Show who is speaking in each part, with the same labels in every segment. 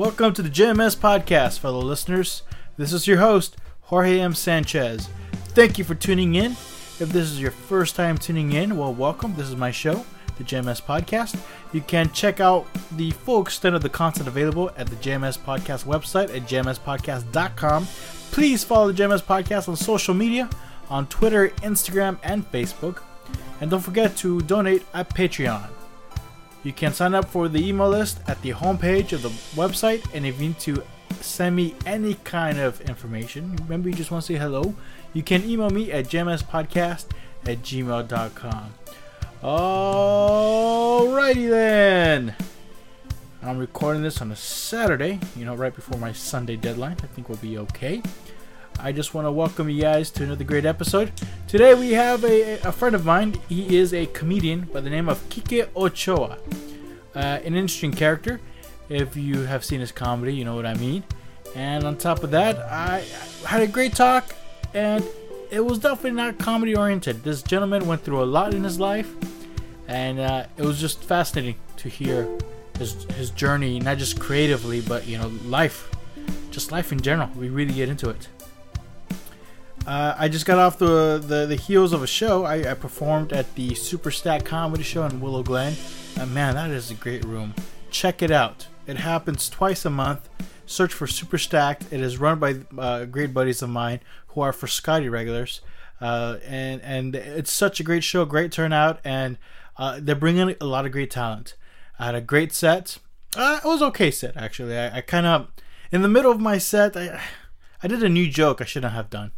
Speaker 1: Welcome to the JMS Podcast, fellow listeners. This is your host, Jorge M. Sanchez. Thank you for tuning in. If this is your first time tuning in, well, welcome. This is my show, the JMS Podcast. You can check out the full extent of the content available at the JMS Podcast website at jmspodcast.com. Please follow the JMS Podcast on social media on Twitter, Instagram, and Facebook. And don't forget to donate at Patreon. You can sign up for the email list at the homepage of the website, and if you need to send me any kind of information, remember you just want to say hello, you can email me at jmspodcast at gmail.com. Alrighty then. I'm recording this on a Saturday, you know, right before my Sunday deadline. I think we'll be okay. I just want to welcome you guys to another great episode. Today we have a, a friend of mine. He is a comedian by the name of Kike Ochoa. Uh, an interesting character. If you have seen his comedy, you know what I mean. And on top of that, I, had a great talk, and it was definitely not comedy oriented. This gentleman went through a lot in his life, and uh, it was just fascinating to hear his his journey, not just creatively, but you know, life, just life in general. We really get into it. Uh, I just got off the, the, the heels of a show. I, I performed at the Super Stack Comedy Show in Willow Glen. And man, that is a great room. Check it out. It happens twice a month. Search for Super Stacked. It is run by uh, great buddies of mine who are Frascati regulars. Uh, and and it's such a great show, great turnout, and uh, they're bringing a lot of great talent. I had a great set. Uh, it was okay set actually. I, I kind of in the middle of my set, I I did a new joke I shouldn't have done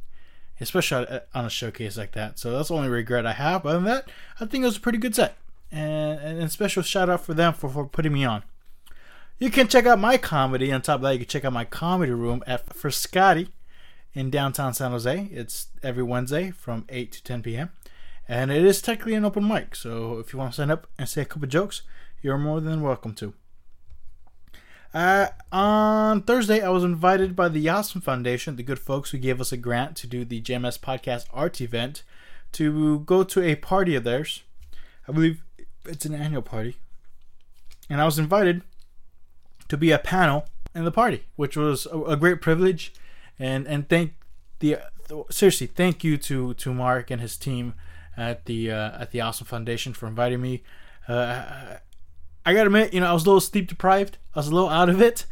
Speaker 1: especially uh, on a showcase like that. So that's the only regret I have. Other than that, I think it was a pretty good set. And, and special shout out for them for, for putting me on. You can check out my comedy. On top of that, you can check out my comedy room at Frascati in downtown San Jose. It's every Wednesday from 8 to 10 p.m. And it is technically an open mic. So if you want to sign up and say a couple jokes, you're more than welcome to. Uh, on Thursday, I was invited by the Awesome Foundation, the good folks who gave us a grant to do the JMS Podcast Art event, to go to a party of theirs. I believe it's an annual party. And I was invited to be a panel in the party, which was a, a great privilege. And and thank the seriously, thank you to to Mark and his team at the uh, at the Awesome Foundation for inviting me. Uh, I gotta admit, you know, I was a little sleep deprived. I was a little out of it,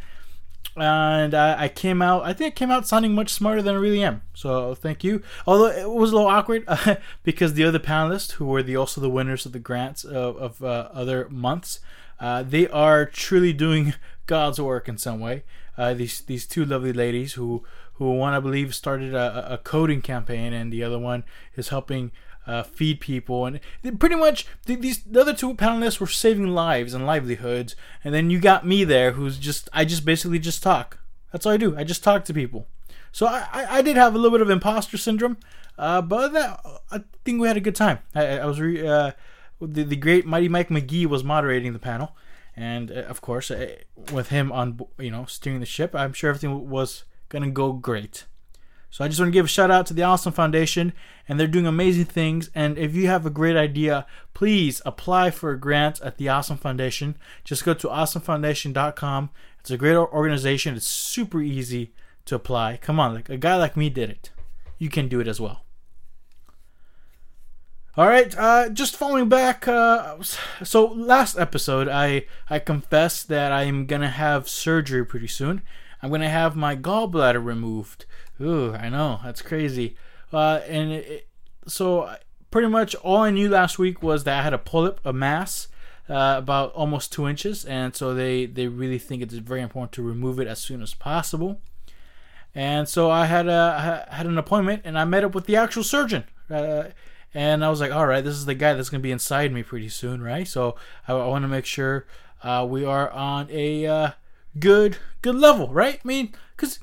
Speaker 1: and I, I came out. I think I came out sounding much smarter than I really am. So thank you. Although it was a little awkward uh, because the other panelists, who were the also the winners of the grants of, of uh, other months, uh, they are truly doing God's work in some way. Uh, these these two lovely ladies who who one I believe started a, a coding campaign, and the other one is helping uh, feed people, and pretty much these the other two panelists were saving lives and livelihoods, and then you got me there, who's just I just basically just talk. That's all I do. I just talk to people. So I, I, I did have a little bit of imposter syndrome, uh, but that, I think we had a good time. I, I was re, uh, the the great mighty Mike McGee was moderating the panel, and uh, of course uh, with him on you know steering the ship, I'm sure everything was gonna go great. So I just want to give a shout out to the Awesome Foundation, and they're doing amazing things. And if you have a great idea, please apply for a grant at the Awesome Foundation. Just go to awesomefoundation.com. It's a great organization. It's super easy to apply. Come on, like a guy like me did it. You can do it as well. All right, uh, just following back. Uh, so last episode, I I confessed that I'm gonna have surgery pretty soon. I'm gonna have my gallbladder removed. Ooh, I know that's crazy. Uh, and it, so pretty much all I knew last week was that I had a polyp, a mass, uh, about almost two inches, and so they they really think it's very important to remove it as soon as possible. And so I had a had an appointment, and I met up with the actual surgeon. Uh, and I was like, all right, this is the guy that's gonna be inside me pretty soon, right? So I, I want to make sure uh, we are on a uh, good good level, right? I mean, because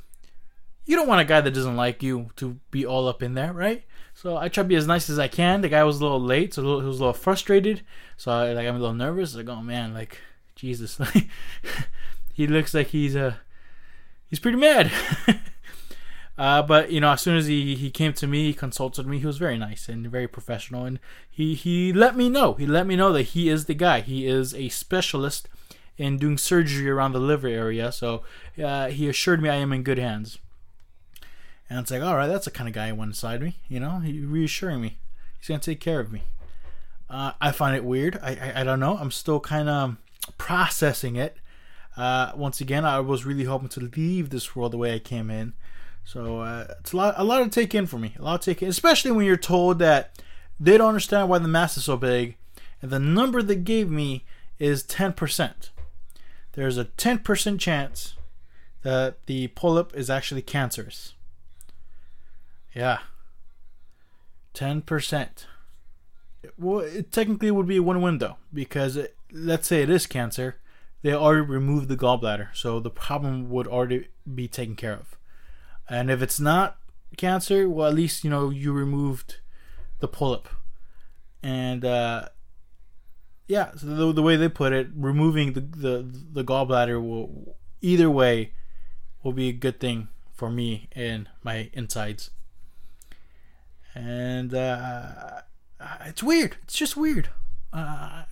Speaker 1: you don't want a guy that doesn't like you to be all up in there, right? So I try to be as nice as I can. The guy was a little late, so he was a little frustrated. So I, like I'm a little nervous. Like oh man, like Jesus, he looks like he's uh he's pretty mad. uh, but you know, as soon as he, he came to me, he consulted me. He was very nice and very professional, and he he let me know. He let me know that he is the guy. He is a specialist in doing surgery around the liver area. So uh, he assured me I am in good hands. And it's like, all right, that's the kind of guy I want inside me. You know, he's reassuring me. He's gonna take care of me. Uh, I find it weird. I, I, I don't know. I'm still kind of processing it. Uh, once again, I was really hoping to leave this world the way I came in. So uh, it's a lot, a lot to take in for me. A lot to take in, especially when you're told that they don't understand why the mass is so big, and the number they gave me is 10%. There's a 10% chance that the polyp is actually cancerous. Yeah. 10%. Well, it technically would be one window because it, let's say it is cancer, they already removed the gallbladder, so the problem would already be taken care of. And if it's not cancer, well, at least you know you removed the polyp. And uh, yeah, so the, the way they put it, removing the, the the gallbladder will either way will be a good thing for me and my insides. And uh, it's weird. It's just weird. Uh,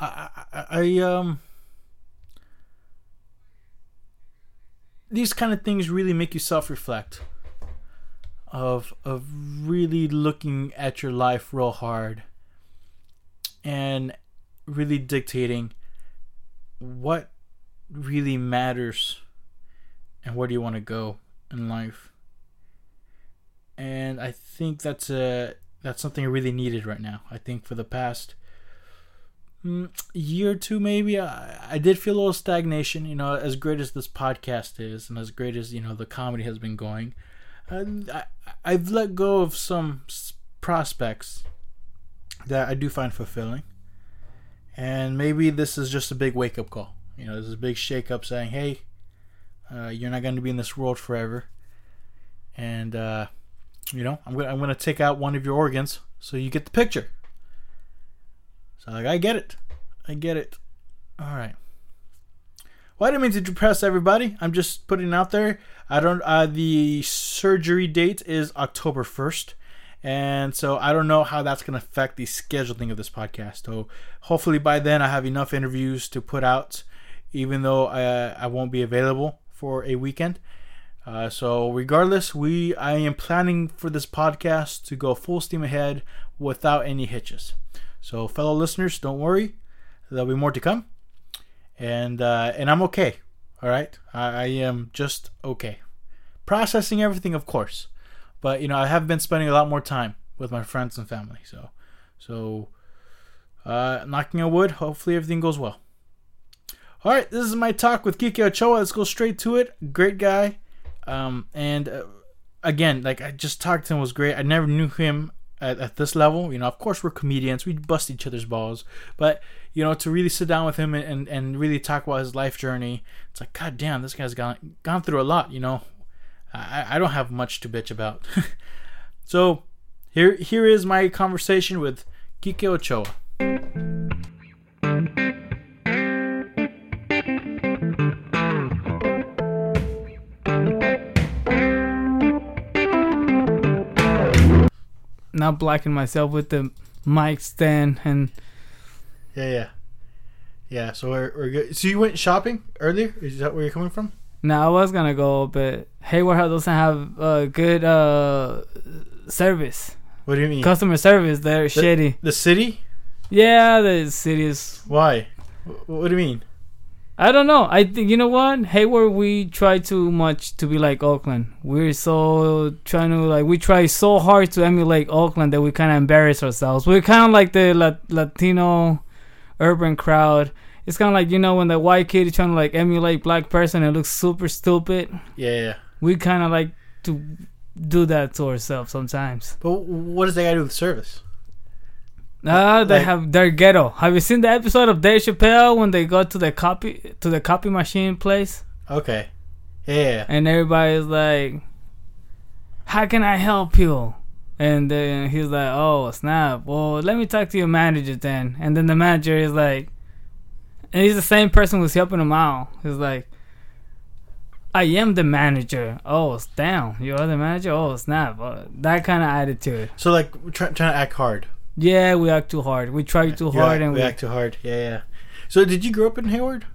Speaker 1: I, I, I um these kind of things really make you self-reflect of of really looking at your life real hard and really dictating what really matters and where do you want to go in life and i think that's a that's something I really needed right now i think for the past mm, year or two maybe I, I did feel a little stagnation you know as great as this podcast is and as great as you know the comedy has been going I, I've let go of some prospects that I do find fulfilling. And maybe this is just a big wake up call. You know, this is a big shake up saying, hey, uh, you're not going to be in this world forever. And, uh, you know, I'm to I'm gonna take out one of your organs so you get the picture. So, like, I get it. I get it. All right. Well, I didn't mean to depress everybody. I'm just putting it out there. I don't. Uh, the surgery date is October first, and so I don't know how that's to affect the scheduling of this podcast. So hopefully by then I have enough interviews to put out, even though I, uh, I won't be available for a weekend. Uh, so regardless, we I am planning for this podcast to go full steam ahead without any hitches. So fellow listeners, don't worry, there'll be more to come and uh, and I'm okay. All right, I, I am just okay. Processing everything, of course, but you know I have been spending a lot more time with my friends and family. So, so uh, knocking on wood. Hopefully everything goes well. All right, this is my talk with Kike Ochoa. Let's go straight to it. Great guy, um, and uh, again, like I just talked to him was great. I never knew him at, at this level. You know, of course we're comedians. We bust each other's balls, but you know, to really sit down with him and, and, and really talk about his life journey, it's like, God damn, this guy's gone gone through a lot. You know, I, I don't have much to bitch about. so here here is my conversation with Kike Ochoa.
Speaker 2: Not blacking myself with the mic stand and
Speaker 1: yeah yeah. Yeah so we're, we're good. So you went shopping earlier? Is that where you're coming from?
Speaker 2: No i was gonna go but hayward doesn't have a good uh service.
Speaker 1: What do you mean?
Speaker 2: Customer service they're
Speaker 1: the,
Speaker 2: shitty.
Speaker 1: the city?
Speaker 2: Yeah the city is
Speaker 1: why? What do you mean
Speaker 2: I don't know. I think you know what Hayward. We try too much to be like Oakland. We're so trying to like we try so hard to emulate Oakland that we kind of embarrass ourselves. We're kind of like the La- Latino urban crowd. It's kind of like you know when the white kid is trying to like emulate black person it looks super stupid.
Speaker 1: Yeah, yeah.
Speaker 2: We kind of like to do that to ourselves sometimes.
Speaker 1: But what does that got to do with service?
Speaker 2: Ah, uh, they like, have their ghetto. Have you seen the episode of Dave Chappelle when they go to the copy to the copy machine place?
Speaker 1: Okay. Yeah.
Speaker 2: And everybody's like, "How can I help you?" And then he's like, "Oh, snap! Well, let me talk to your manager then." And then the manager is like, and he's the same person who's helping him out. He's like, "I am the manager." Oh, damn! You're the manager. Oh, snap! Uh, that kind of attitude.
Speaker 1: So like, trying to act hard.
Speaker 2: Yeah, we act too hard. We try too hard, and
Speaker 1: we, we, act too hard. Yeah, yeah. So did you grow up in Hayward?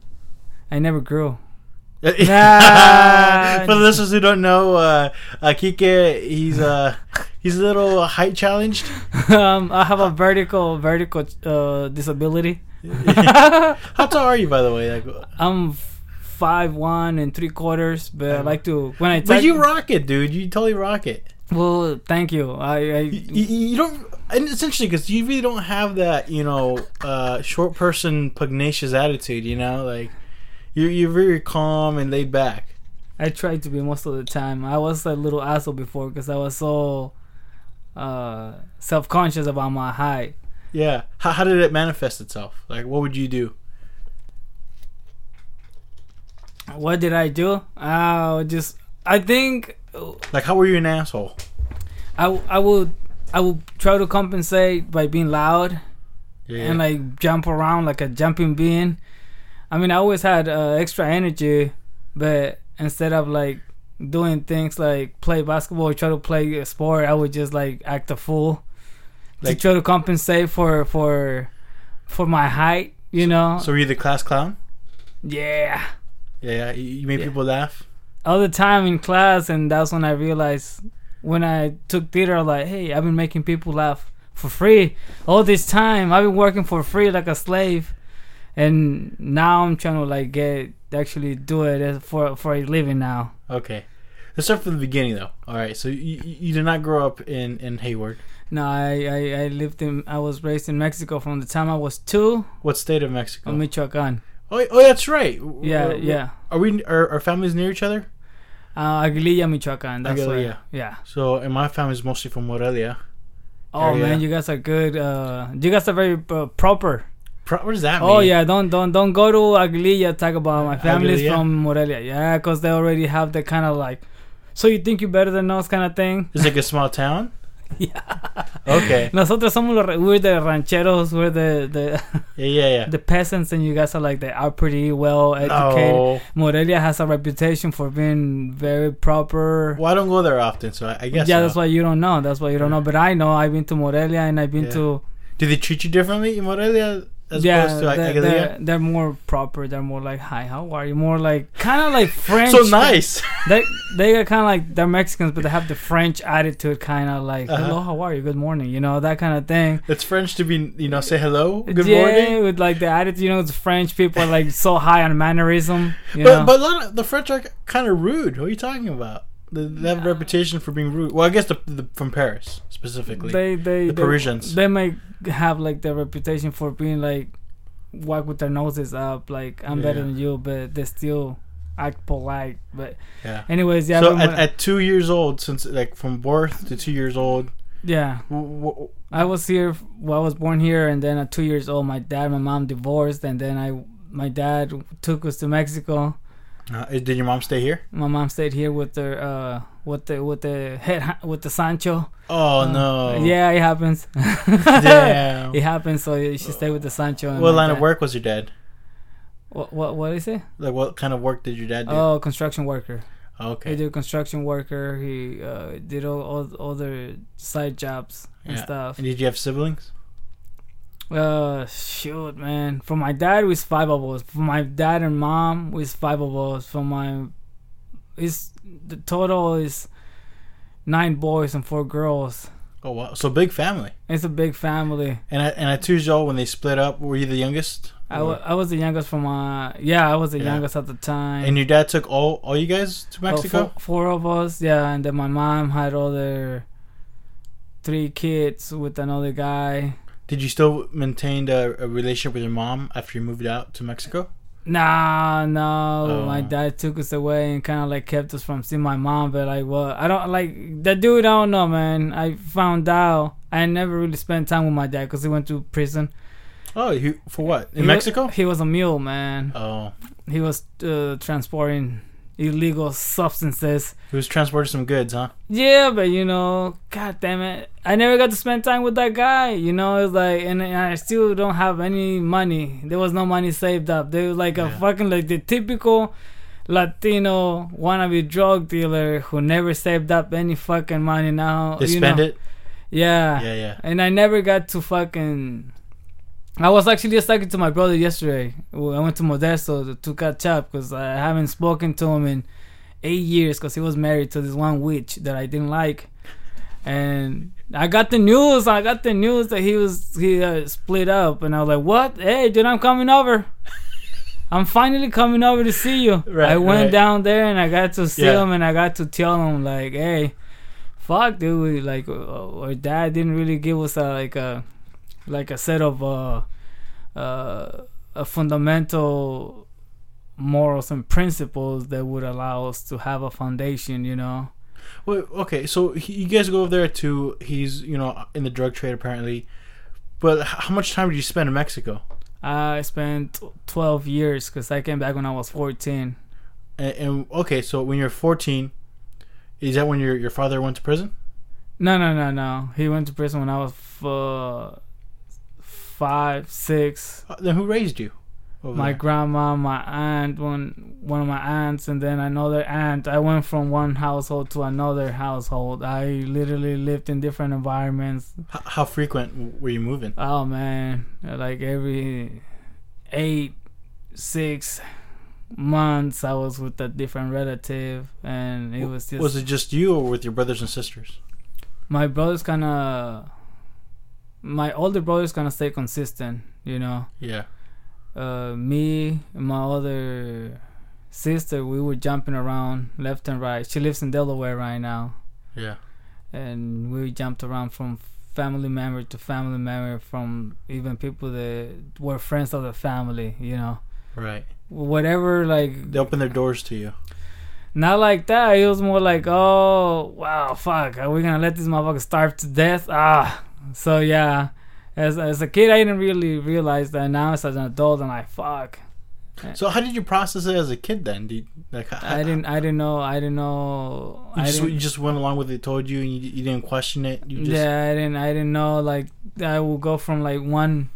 Speaker 2: I never grew. nah.
Speaker 1: For the listeners who don't know, uh, uh, Kike, he's uh, he's a little height challenged.
Speaker 2: um, I have a vertical vertical uh, disability.
Speaker 1: How tall are you, by the way? Like,
Speaker 2: I'm five one and three quarters, but I like to when I.
Speaker 1: but you rock it, dude. You totally rock it.
Speaker 2: well, thank you. I, I
Speaker 1: you, you don't. And it's interesting because you really don't have that, you know, uh, short person pugnacious attitude. You know, like you're you're very calm and laid back.
Speaker 2: I try to be most of the time. I was a little asshole before because I was so uh, self conscious about my height.
Speaker 1: Yeah. How, how did it manifest itself? Like, what would you do?
Speaker 2: What did I do? I just I think
Speaker 1: Like, how were you an asshole?
Speaker 2: I I would I would try to compensate by being loud
Speaker 1: Yeah.
Speaker 2: and like jump around like a jumping bean. I mean, I always had uh, extra energy, but instead of like doing things like play basketball or try to play a sport, I would just like act a fool
Speaker 1: Like-
Speaker 2: to try to compensate for for for my height. You know?
Speaker 1: so were you the class clown?
Speaker 2: yeah.
Speaker 1: Yeah. You, you made
Speaker 2: Yeah.
Speaker 1: people laugh.
Speaker 2: All the time in class, and that's when I realized when I took theater, like, hey, I've been making people laugh for free all this time. I've been working for free like a slave, and now I'm trying to like get actually do it for for a living now.
Speaker 1: Okay. Let's start from the beginning, though. All right. So you, you did not grow up in in Hayward.
Speaker 2: No, I, I I lived in I was raised in Mexico from the time I was two.
Speaker 1: What state of Mexico?
Speaker 2: Michoacan.
Speaker 1: oh, oh, that's right.
Speaker 2: Yeah,
Speaker 1: Are-
Speaker 2: yeah.
Speaker 1: Are we? Are our families near each other?
Speaker 2: Uh, Aguililla, Michoacan. That's
Speaker 1: Aguililla.
Speaker 2: where. Yeah.
Speaker 1: So, and my family's mostly from Morelia.
Speaker 2: Oh
Speaker 1: Area.
Speaker 2: man, you guys are good. Uh, you guys are very uh, proper.
Speaker 1: Pro- what does that mean?
Speaker 2: Oh yeah, don't don't don't go to Aguililla. Talk about my family's
Speaker 1: Aguililla?
Speaker 2: from Morelia. Yeah, because they already have the kind of like, so you think you're better than us kind of thing.
Speaker 1: It's like a small town.
Speaker 2: Yeah.
Speaker 1: Okay.
Speaker 2: Nosotros somos los, we're the rancheros. We're the the
Speaker 1: Yeah, yeah, yeah.
Speaker 2: the peasants, and you guys are like they are pretty well educated.
Speaker 1: No.
Speaker 2: Morelia has a reputation for being very proper.
Speaker 1: Well, I don't go there often, so I, I guess.
Speaker 2: yeah,
Speaker 1: so.
Speaker 2: that's why you don't know. That's why you don't know. But I know. I've been to Morelia and I've been to
Speaker 1: Do they treat you differently in Morelia as
Speaker 2: yeah.
Speaker 1: opposed to
Speaker 2: they're,
Speaker 1: Aguililla?
Speaker 2: they're, they're more proper. They're more like, "Hi, how are you?" More like kind of like French.
Speaker 1: So nice.
Speaker 2: They they are kind of like they're Mexicans, but they have the French attitude, kind of like,
Speaker 1: Uh-huh.
Speaker 2: "Hello, how are you? Good morning," you know that kind of thing.
Speaker 1: it's French to be, you know, say hello, good
Speaker 2: yeah,
Speaker 1: morning.
Speaker 2: with like the attitude, you know, it's French people are like so high on mannerism. You
Speaker 1: But
Speaker 2: know,
Speaker 1: but a lot of the French are kind of rude. What are you talking about? They, they have a reputation for being rude. Well, I guess the, the from Paris specifically.
Speaker 2: they they
Speaker 1: the
Speaker 2: they-
Speaker 1: Parisians.
Speaker 2: They might have like the reputation for being like walk with their noses up, like I'm better than you, but they still act polite. But
Speaker 1: yeah.
Speaker 2: anyways, yeah,
Speaker 1: so at, at two years old, since like from birth to two years old,
Speaker 2: yeah.
Speaker 1: w- w-
Speaker 2: I was here. Well, I was born here, and then at two years old, my dad, and my mom divorced, and then I, my dad took us to Mexico.
Speaker 1: Uh, did your mom stay here?
Speaker 2: My mom stayed here with her, uh, with the with the head with the Sancho.
Speaker 1: Oh
Speaker 2: Uh,
Speaker 1: no.
Speaker 2: Yeah, it happens.
Speaker 1: Damn.
Speaker 2: it happens. So she stayed with the Sancho. and
Speaker 1: What line of work was your dad?
Speaker 2: What what what is it?
Speaker 1: Like what kind of work did your dad do?
Speaker 2: Oh, construction worker.
Speaker 1: Okay.
Speaker 2: He did construction worker. He uh, did all, all other side jobs and
Speaker 1: Yeah.
Speaker 2: stuff.
Speaker 1: And did you have siblings?
Speaker 2: Uh, shoot, man. For my dad, was five of us. For my dad and mom, was five of us. For my, it's the total is nine boys and four girls.
Speaker 1: Oh wow. So big family.
Speaker 2: It's a big family.
Speaker 1: And at, and at two years old, when they split up, were you the youngest?
Speaker 2: I wa- I was the youngest from my yeah. I was the
Speaker 1: Yeah.
Speaker 2: youngest at the time.
Speaker 1: And your dad took all all you guys to
Speaker 2: Oh,
Speaker 1: Mexico?
Speaker 2: four, four of us, yeah, and then my mom had other three kids with another guy.
Speaker 1: Did you still maintain a, a relationship with your mom after you moved out to Mexico?
Speaker 2: Nah, no.
Speaker 1: Oh.
Speaker 2: My dad took us away and kind of like kept us from seeing my mom. But like, well, I don't like that dude. I don't know, man. I found out I never really spent time with my dad because he went to prison
Speaker 1: Oh, you, for what? In
Speaker 2: He
Speaker 1: Mexico?
Speaker 2: He was a mule, man.
Speaker 1: Oh,
Speaker 2: He was uh, transporting illegal substances.
Speaker 1: he was transporting some goods, huh?
Speaker 2: Yeah, but you know, god damn it, I never got to spend time with that guy. You know, it's like, and I still don't have any money. There was no money saved up. They was like a
Speaker 1: Yeah.
Speaker 2: fucking like the typical Latino wannabe drug dealer who never saved up any fucking money. Now
Speaker 1: They
Speaker 2: you
Speaker 1: spend
Speaker 2: know,
Speaker 1: it.
Speaker 2: Yeah.
Speaker 1: Yeah, yeah.
Speaker 2: And I never got to fucking I was actually just talking to my brother yesterday. I went to Modesto to catch up because I haven't spoken to him in eight years because he was married to this one witch that I didn't like. And I got the news. I got the news that he was he uh, split up, and I was like, "What? Hey, dude, I'm coming over. I'm finally coming over to see you."
Speaker 1: Right,
Speaker 2: I went
Speaker 1: right.
Speaker 2: down there and I got to see
Speaker 1: Yeah.
Speaker 2: him, and I got to tell him like, "Hey, fuck, dude, we, like uh, our dad didn't really give us a like a like a set of uh uh a fundamental morals and principles that would allow us to have a foundation, you know."
Speaker 1: Well, okay, so he, you guys go over there to he's you know in the drug trade apparently, but how much time did you spend in Mexico?
Speaker 2: I spent 12 years because I came back when I was 14.
Speaker 1: And, and okay, so when you're 14, is that when your your father went to prison?
Speaker 2: No, no, no, no. He went to prison when I was uh, five, six.
Speaker 1: Uh, then who raised you?
Speaker 2: My
Speaker 1: there?
Speaker 2: grandma, my aunt, one one of my aunts, and then another aunt. I went from one household to another household. I literally lived in different environments.
Speaker 1: H- how frequent were you moving?
Speaker 2: Oh man, like every eight, six months, I was with a different relative, and it was just
Speaker 1: Was it just you or with your brothers and sisters?
Speaker 2: my brothers kind of my older brothers gonna stay consistent you know
Speaker 1: Yeah.
Speaker 2: uh me and my other sister we were jumping around left and right she lives in delaware right now
Speaker 1: Yeah.
Speaker 2: and we jumped around from family member to family member from even people that were friends of the family you know
Speaker 1: Right.
Speaker 2: whatever like
Speaker 1: They open their doors to you.
Speaker 2: Not like that. It was more like, oh wow, fuck, are we gonna let this motherfucker starve to death? Ah, so yeah. As as a kid, I didn't really realize that. Now as an adult, I'm like, fuck.
Speaker 1: So how did you process it as a kid then? Did like
Speaker 2: I didn't. I didn't know. I didn't know.
Speaker 1: You
Speaker 2: I
Speaker 1: just,
Speaker 2: didn't,
Speaker 1: you just went along with it. Told you, and you, you didn't question it. You just
Speaker 2: yeah, I didn't. I didn't know. Like I will go from like one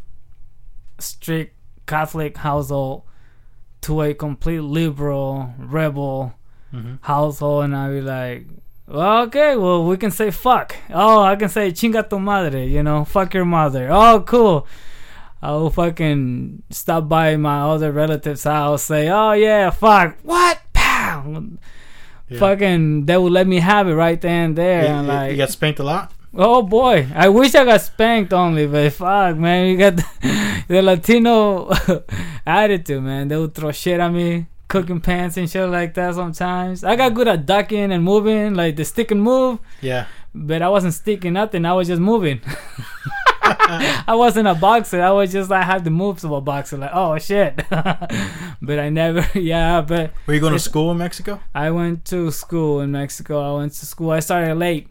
Speaker 2: strict Catholic household to a complete liberal rebel
Speaker 1: Mhm.
Speaker 2: household and I'd be like, okay, well, we can say fuck. Oh, I can say chinga tu madre, you know, fuck your mother. Oh, cool. I'll fucking stop by my other relative's house, say, oh, yeah, fuck. What? Pow!
Speaker 1: Yeah.
Speaker 2: Fucking, they would let me have it right then and there.
Speaker 1: You,
Speaker 2: and
Speaker 1: you-
Speaker 2: like,
Speaker 1: you got spanked a lot.
Speaker 2: Oh boy, I wish I got spanked only, but fuck, man, you got the, the Latino attitude, man. They would throw shit at me, cooking pants and shit like that. Sometimes I got good at ducking and moving, like the stick and move,
Speaker 1: Yeah.
Speaker 2: but I wasn't sticking nothing. I was just moving. I wasn't a boxer. I was just I had the moves of a boxer, like oh shit. but I never, yeah. But
Speaker 1: Were you going to school in Mexico?
Speaker 2: I went to school in Mexico. I went to school. I started late.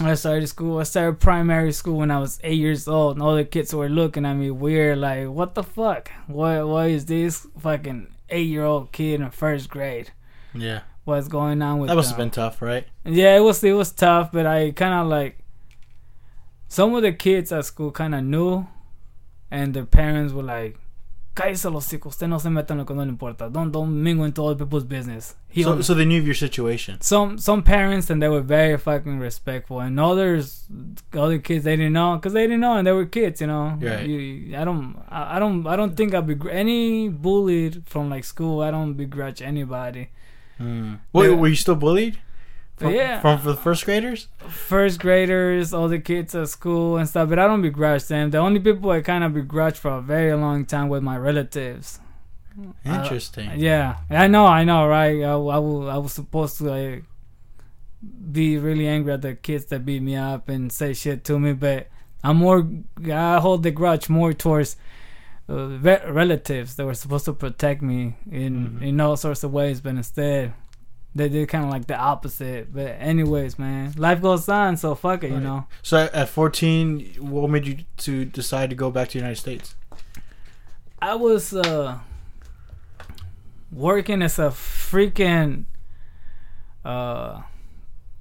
Speaker 2: I started school. I started primary school when I was eight years old, and all the kids were looking at me weird, like, "What the fuck? What? What is this fucking eight-year-old kid in first grade?
Speaker 1: Yeah.
Speaker 2: What's going on with
Speaker 1: That must have been tough, right?
Speaker 2: Yeah, it was. It was tough, but I kind of like some of the kids at school kind of knew, and their parents were like, "Cállese los hocico. Usted no se meta en lo que no le importa. Don't don't mingle into other people's business."
Speaker 1: So, so they knew of your situation.
Speaker 2: some some parents and they were very fucking respectful and others other kids they didn't know because they didn't know and they were kids you know
Speaker 1: Right.
Speaker 2: you, i don't I, I don't i don't think i begr- any bullied from like school i don't begrudge anybody
Speaker 1: Mm. Wait,
Speaker 2: Yeah.
Speaker 1: were you still bullied? From,
Speaker 2: Yeah.
Speaker 1: From for the first graders?
Speaker 2: first graders all the kids at school and stuff but i don't begrudge them the only people i kind of begrudge for a very long time were my relatives Uh,
Speaker 1: Interesting.
Speaker 2: Yeah, I know, I know, right? I, I, will, I was supposed to like be really angry at the kids that beat me up and say shit to me, but I'm more, I hold the grudge more towards uh, re- relatives that were supposed to protect me in
Speaker 1: Mhm.
Speaker 2: in all sorts of ways, but instead they did kind of like the opposite. But anyways, man, life goes on, so fuck it, you know.
Speaker 1: So at- at 14, what made you to decide to go back to the United States?
Speaker 2: I was uh working as a freaking uh,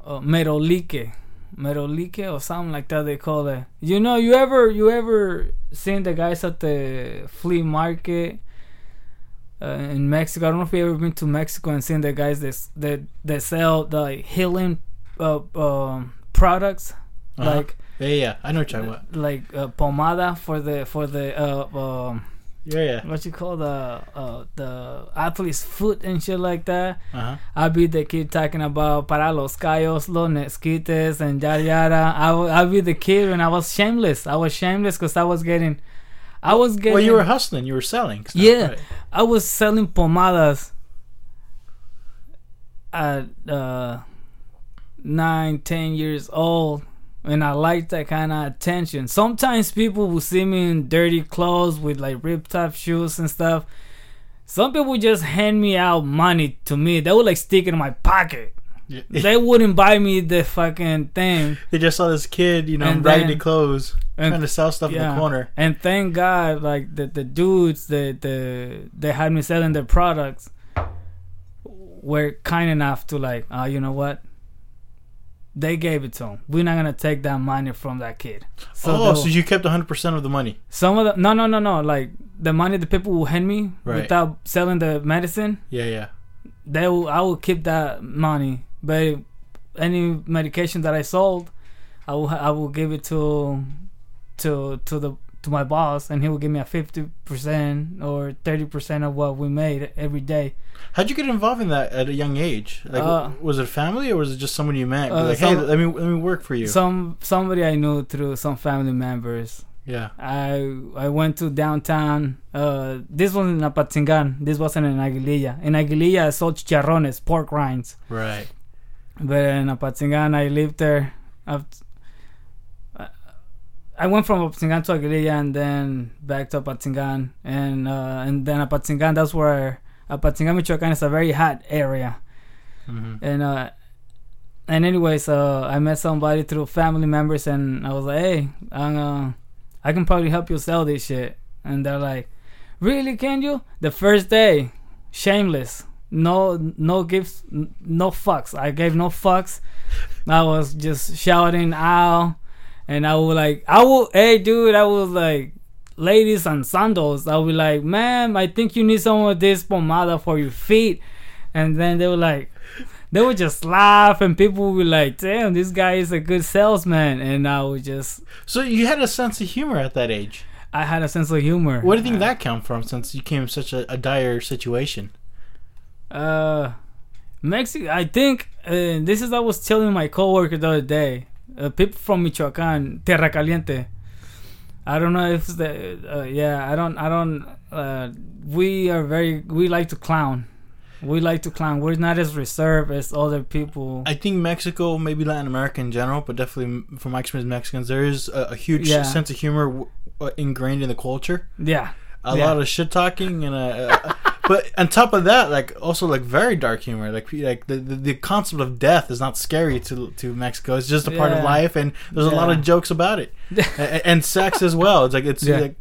Speaker 2: uh merolique merolique or something like that they call it you know you ever you ever seen the guys at the flea market uh, in Mexico I don't know if you ever been to Mexico and seen the guys that that, that sell the like, healing uh, um, products
Speaker 1: Uh-huh.
Speaker 2: like
Speaker 1: Yeah, yeah. I know what you're talking about.
Speaker 2: like uh, pomada for the for the uh um
Speaker 1: Yeah, yeah.
Speaker 2: what you call the uh the athlete's foot and shit like that.
Speaker 1: Uh huh.
Speaker 2: I'll be the kid talking about para los callos, los nesquites, and yada yada. I will, I'll be the kid and I was shameless. I was shameless because I was getting, I was getting.
Speaker 1: Well, you were hustling. You were selling. stuff,
Speaker 2: Yeah.
Speaker 1: right?
Speaker 2: I was selling pomadas at uh, nine, ten years old, and I liked that kind of attention. Sometimes people will see me in dirty clothes with like ripped up shoes and stuff. Some people just hand me out money to me. They would like stick it in my pocket.
Speaker 1: Yeah.
Speaker 2: They wouldn't buy me the fucking thing.
Speaker 1: They just saw this kid, you know,
Speaker 2: And
Speaker 1: raggedy
Speaker 2: then-
Speaker 1: clothes,
Speaker 2: and-
Speaker 1: trying to sell stuff in the corner.
Speaker 2: And thank God, like the the dudes that the they had me selling their products were kind enough to like, oh, you know what? They gave it to him. We're not gonna take that money from that kid.
Speaker 1: oh,
Speaker 2: they-
Speaker 1: so you kept 100% of the money.
Speaker 2: some of the no no no no like the money the people will hand me
Speaker 1: Right.
Speaker 2: without selling the medicine.
Speaker 1: Yeah, yeah.
Speaker 2: They will I will keep that money, but any medication that I sold, I will I will give it to to to the to my boss, and he will give me a fifty percent or thirty percent of what we made every day.
Speaker 1: How'd you get involved in that at a young age? Like,
Speaker 2: Uh,
Speaker 1: was it family or was it just someone you met?
Speaker 2: Uh,
Speaker 1: like, hey,
Speaker 2: some-
Speaker 1: let me let me work for you.
Speaker 2: Some somebody I knew through some family members.
Speaker 1: yeah.
Speaker 2: I I went to downtown. Uh, this wasn't in apatzingan This wasn't in Aguililla. In Aguililla, I sold chicharrones, pork rinds.
Speaker 1: Right.
Speaker 2: But in apatzingan I lived there. Up I went from Apatzingan to Aguililla and then back to Apatzingan. And uh, and then Apatzingan, that's where Apatzingan, Michoacan is a very hot area.
Speaker 1: hmm
Speaker 2: And uh, and anyways, uh, I met somebody through family members, and I was like, "Hey, I'm, uh, I can probably help you sell this shit." And they're like, "Really? Can you?" The first day, shameless, no, no gifts, no fucks. I gave no fucks. I was just shouting out, and I would like, I will, hey, dude, I was like. Ladies and sandals, I'll be like, ma'am, I think you need some of this pomada for your feet. And then they were like, they would just laugh and people would be like damn this guy is a good salesman and i would just
Speaker 1: So you had a sense of humor at that age.
Speaker 2: i had a sense of humor
Speaker 1: Where do you think that come from? Since you came in such a, a dire situation.
Speaker 2: uh mexico i think uh, this is i was telling my coworker the other day uh, people from michoacan tierra caliente i don't know if the uh, yeah i don't i don't uh we are very we like to clown we like to clown we're not as reserved as other people
Speaker 1: I think Mexico, maybe Latin America in general, but definitely from my experience, Mexicans, there is a, a huge
Speaker 2: Yeah.
Speaker 1: sense of humor w- uh, ingrained in the culture.
Speaker 2: yeah
Speaker 1: A
Speaker 2: Yeah.
Speaker 1: lot of shit talking and uh, but on top of that, like also like very dark humor. Like like the, the, the concept of death is not scary to to Mexico. It's just a part of life, and there's a lot of jokes about it, and, and sex as well. It's like it's
Speaker 2: Yeah.
Speaker 1: like.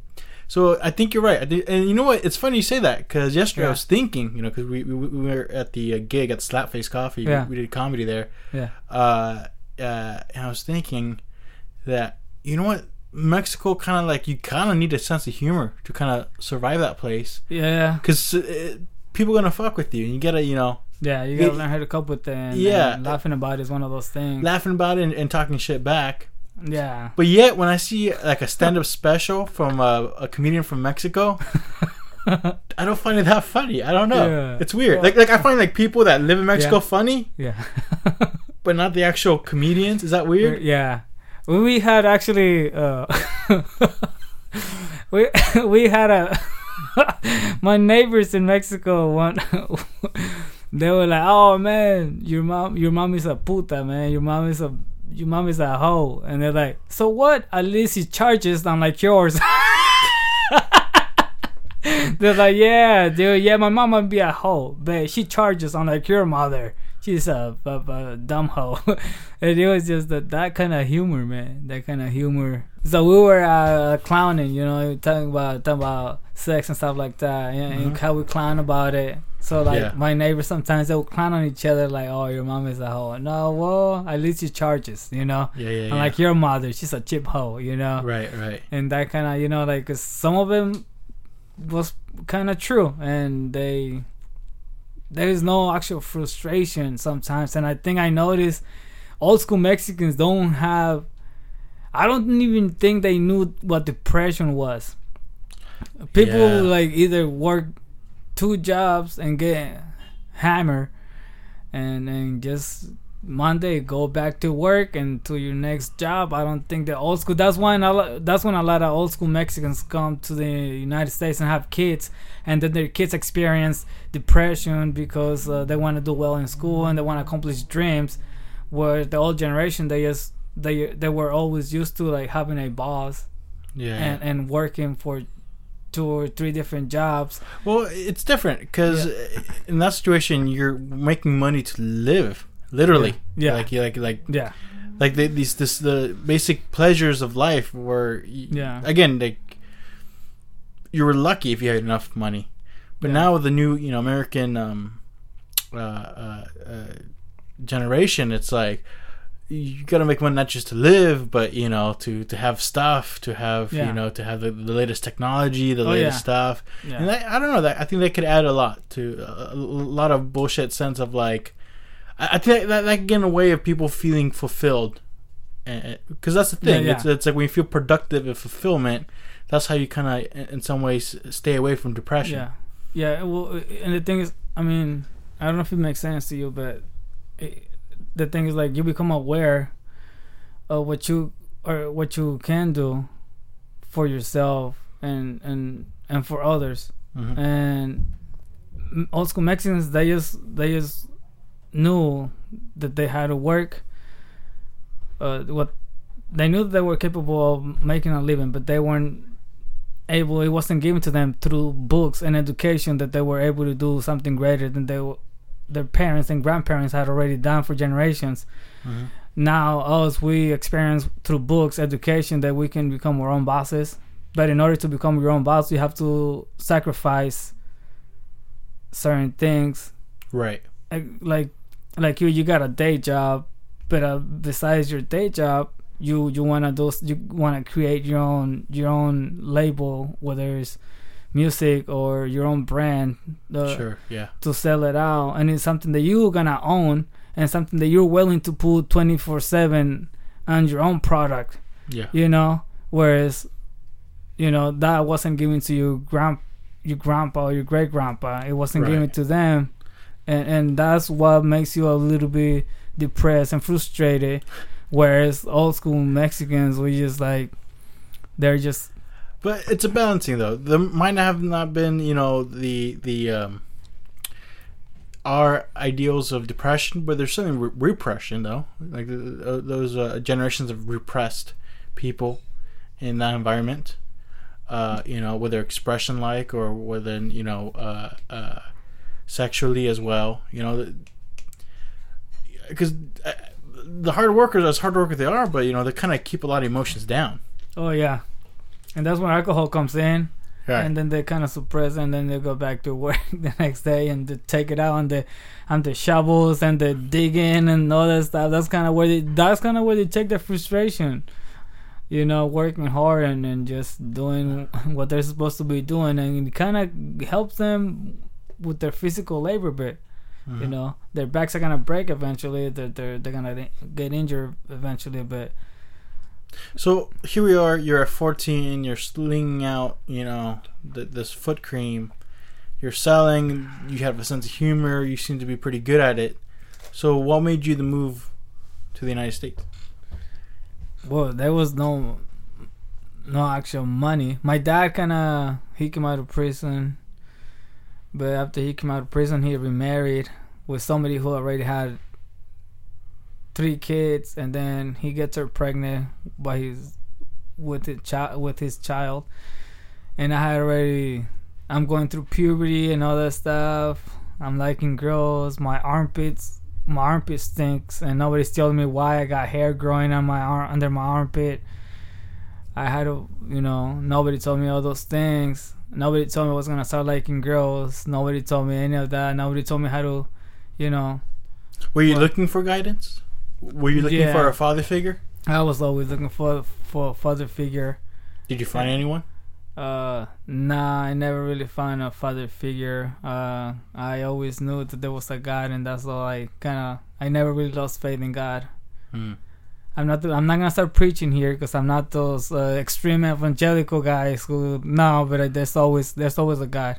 Speaker 1: So I think you're right. Think, and you know what? It's funny you say that because yesterday I was thinking, you know, because we, we we were at the uh, gig at Slapface Coffee.
Speaker 2: Yeah.
Speaker 1: We, we did comedy there.
Speaker 2: yeah
Speaker 1: Uh, uh, and I was thinking that you know what Mexico kind of like you kind of need a sense of humor to kind of survive that place
Speaker 2: yeah
Speaker 1: because uh, people gonna fuck with you and you gotta you know
Speaker 2: Yeah, you gotta
Speaker 1: It-
Speaker 2: learn how to cope with it. And,
Speaker 1: Yeah.
Speaker 2: and laughing about it is one of those things.
Speaker 1: laughing about it and, and talking shit back.
Speaker 2: yeah,
Speaker 1: But yet when I see like a stand up special from a, a comedian from Mexico. I don't find it that funny. I don't know.
Speaker 2: Yeah.
Speaker 1: It's weird.
Speaker 2: Well-
Speaker 1: like like I find like people that live in Mexico
Speaker 2: Yeah.
Speaker 1: funny,
Speaker 2: yeah,
Speaker 1: but not the actual comedians. Is that weird?
Speaker 2: yeah. We had actually, uh, we we had a my neighbors in Mexico. One, they were like, "Oh man, your mom, your mom is a puta, man. Your mom is a." Your mom is a hoe, and they're like, so what? At least he charges unlike yours. They're like, yeah, dude, yeah, my mom might be a hoe, but she charges unlike your mother. She's a, a, a dumb hoe. and it was just that, that kind of humor, man. That kind of humor. So we were uh, clowning, you know, talking about talking about sex and stuff like that, and, and
Speaker 1: Mhm.
Speaker 2: how we clown about it. So like
Speaker 1: Yeah.
Speaker 2: my neighbors sometimes they would clown on each other, like, "Oh, your mom is a hoe." No, well, at least she charges, you know.
Speaker 1: Yeah, yeah, yeah.
Speaker 2: Unlike your mother, she's a cheap hoe, you know
Speaker 1: right, right.
Speaker 2: and that kind of you know like 'cause some of them was kind of true and they there is no actual frustration sometimes and i think i noticed old school mexicans don't have I don't even think they knew what depression was. People
Speaker 1: Yeah.
Speaker 2: like either work two jobs and get hammered, and and just Monday go back to work and to your next job. I don't think the old school. That's why a lot, that's when a lot of old school Mexicans come to the United States and have kids, and then their kids experience depression because uh, they want to do well in school and they want to accomplish dreams. Where the old generation, they just they they were always used to like having a boss
Speaker 1: Yeah.
Speaker 2: and and working for two or three different jobs.
Speaker 1: well, it's different because in that situation, you're making money to live, literally.
Speaker 2: Yeah.
Speaker 1: Like like like
Speaker 2: Yeah,
Speaker 1: like the, these this the basic pleasures of life were
Speaker 2: Yeah.
Speaker 1: again like you were lucky if you had enough money but
Speaker 2: Yeah.
Speaker 1: now with the new you know american um uh, uh, uh generation it's like you gotta make money not just to live but you know to to have stuff to have
Speaker 2: Yeah.
Speaker 1: you know to have the, the latest technology the
Speaker 2: Oh,
Speaker 1: latest
Speaker 2: yeah.
Speaker 1: stuff
Speaker 2: yeah,
Speaker 1: and I, I don't know that I think they could add a lot to a, a lot of bullshit sense of like I, I think that that can get in the way of people feeling fulfilled eh, eh, because that's the thing
Speaker 2: Yeah,
Speaker 1: It's,
Speaker 2: yeah.
Speaker 1: it's like when you feel productive and fulfillment that's how you kind of in some ways stay away from depression
Speaker 2: yeah, yeah. Well, eh, and the thing is, I mean, I don't know if it makes sense to you, but it, the thing is, like, you become aware of what you or what you can do for yourself and and and for others.
Speaker 1: Mhm.
Speaker 2: and old school Mexicans they just they just knew that they had to work. Uh, what they knew that they were capable of making a living, but they weren't able. It wasn't given to them through books and education that they were able to do something greater than they their parents and grandparents had already done for generations.
Speaker 1: Mhm.
Speaker 2: Now us we experience through books, education that we can become our own bosses. But in order to become your own boss, you have to sacrifice certain things.
Speaker 1: right
Speaker 2: Like like, like you, you got a day job, but uh, besides your day job, you you wanna do you wanna create your own your own label, whether it's music or your own brand. Uh,
Speaker 1: sure yeah.
Speaker 2: to sell it out. And it's something that you're gonna own and something that you're willing to put 24 7 on your own product.
Speaker 1: Yeah.
Speaker 2: You know? Whereas you know that wasn't given to your grand your grandpa or your great grandpa it wasn't given to them and and that's what makes you a little bit depressed and frustrated whereas old school mexicans we just like they're just
Speaker 1: But it's a balancing though. There might have not been, you know, the the um, our ideals of depression, but there's something re- repression though. Like uh, those uh, generations of repressed people in that environment. Uh, you know, whether expression like or whether you know uh, uh, sexually as well. You know, because uh, the hard workers, as hard workers they are, but you know they kind of keep a lot of emotions down.
Speaker 2: oh yeah and that's when alcohol comes in
Speaker 1: Right.
Speaker 2: and then they kind of suppress and then they go back to work the next day and they take it out on the on the shovels and the digging and all that stuff that's kind of where they that's kind of where they take their frustration you know working hard and, and just doing what they're supposed to be doing and it kind of helps them with their physical labor bit you
Speaker 1: Mhm.
Speaker 2: know their backs are gonna break eventually they're, they're, they're gonna get injured eventually but
Speaker 1: So here we are. You're at 14. You're slinging out, you know, th- this foot cream. You're selling. You have a sense of humor. You seem to be pretty good at it. So what made you the move to the United States?
Speaker 2: Well, there was no no actual money. My dad kind of he came out of prison, but after he came out of prison, he remarried with somebody who already had three kids, and then he gets her pregnant by his with his child with his child, and I had already I'm going through puberty and all that stuff. I'm liking girls. My armpits my armpit stinks and nobody's telling me why I got hair growing on my arm under my armpit. I had you know, nobody told me all those things. Nobody told me I was gonna start liking girls. Nobody told me any of that. Nobody told me how to, you know.
Speaker 1: Were you
Speaker 2: What?
Speaker 1: looking for guidance? Were you looking
Speaker 2: Yeah.
Speaker 1: for a father figure?
Speaker 2: I was always looking for for a father figure.
Speaker 1: Did you find anyone?
Speaker 2: Uh, nah, I never really found a father figure. Uh, I always knew that there was a God, and that's all I kind of. I never really lost faith in God.
Speaker 1: Hmm.
Speaker 2: I'm not. I'm not gonna start preaching here because I'm not those uh, extreme evangelical guys who no. But uh, there's always there's always a God.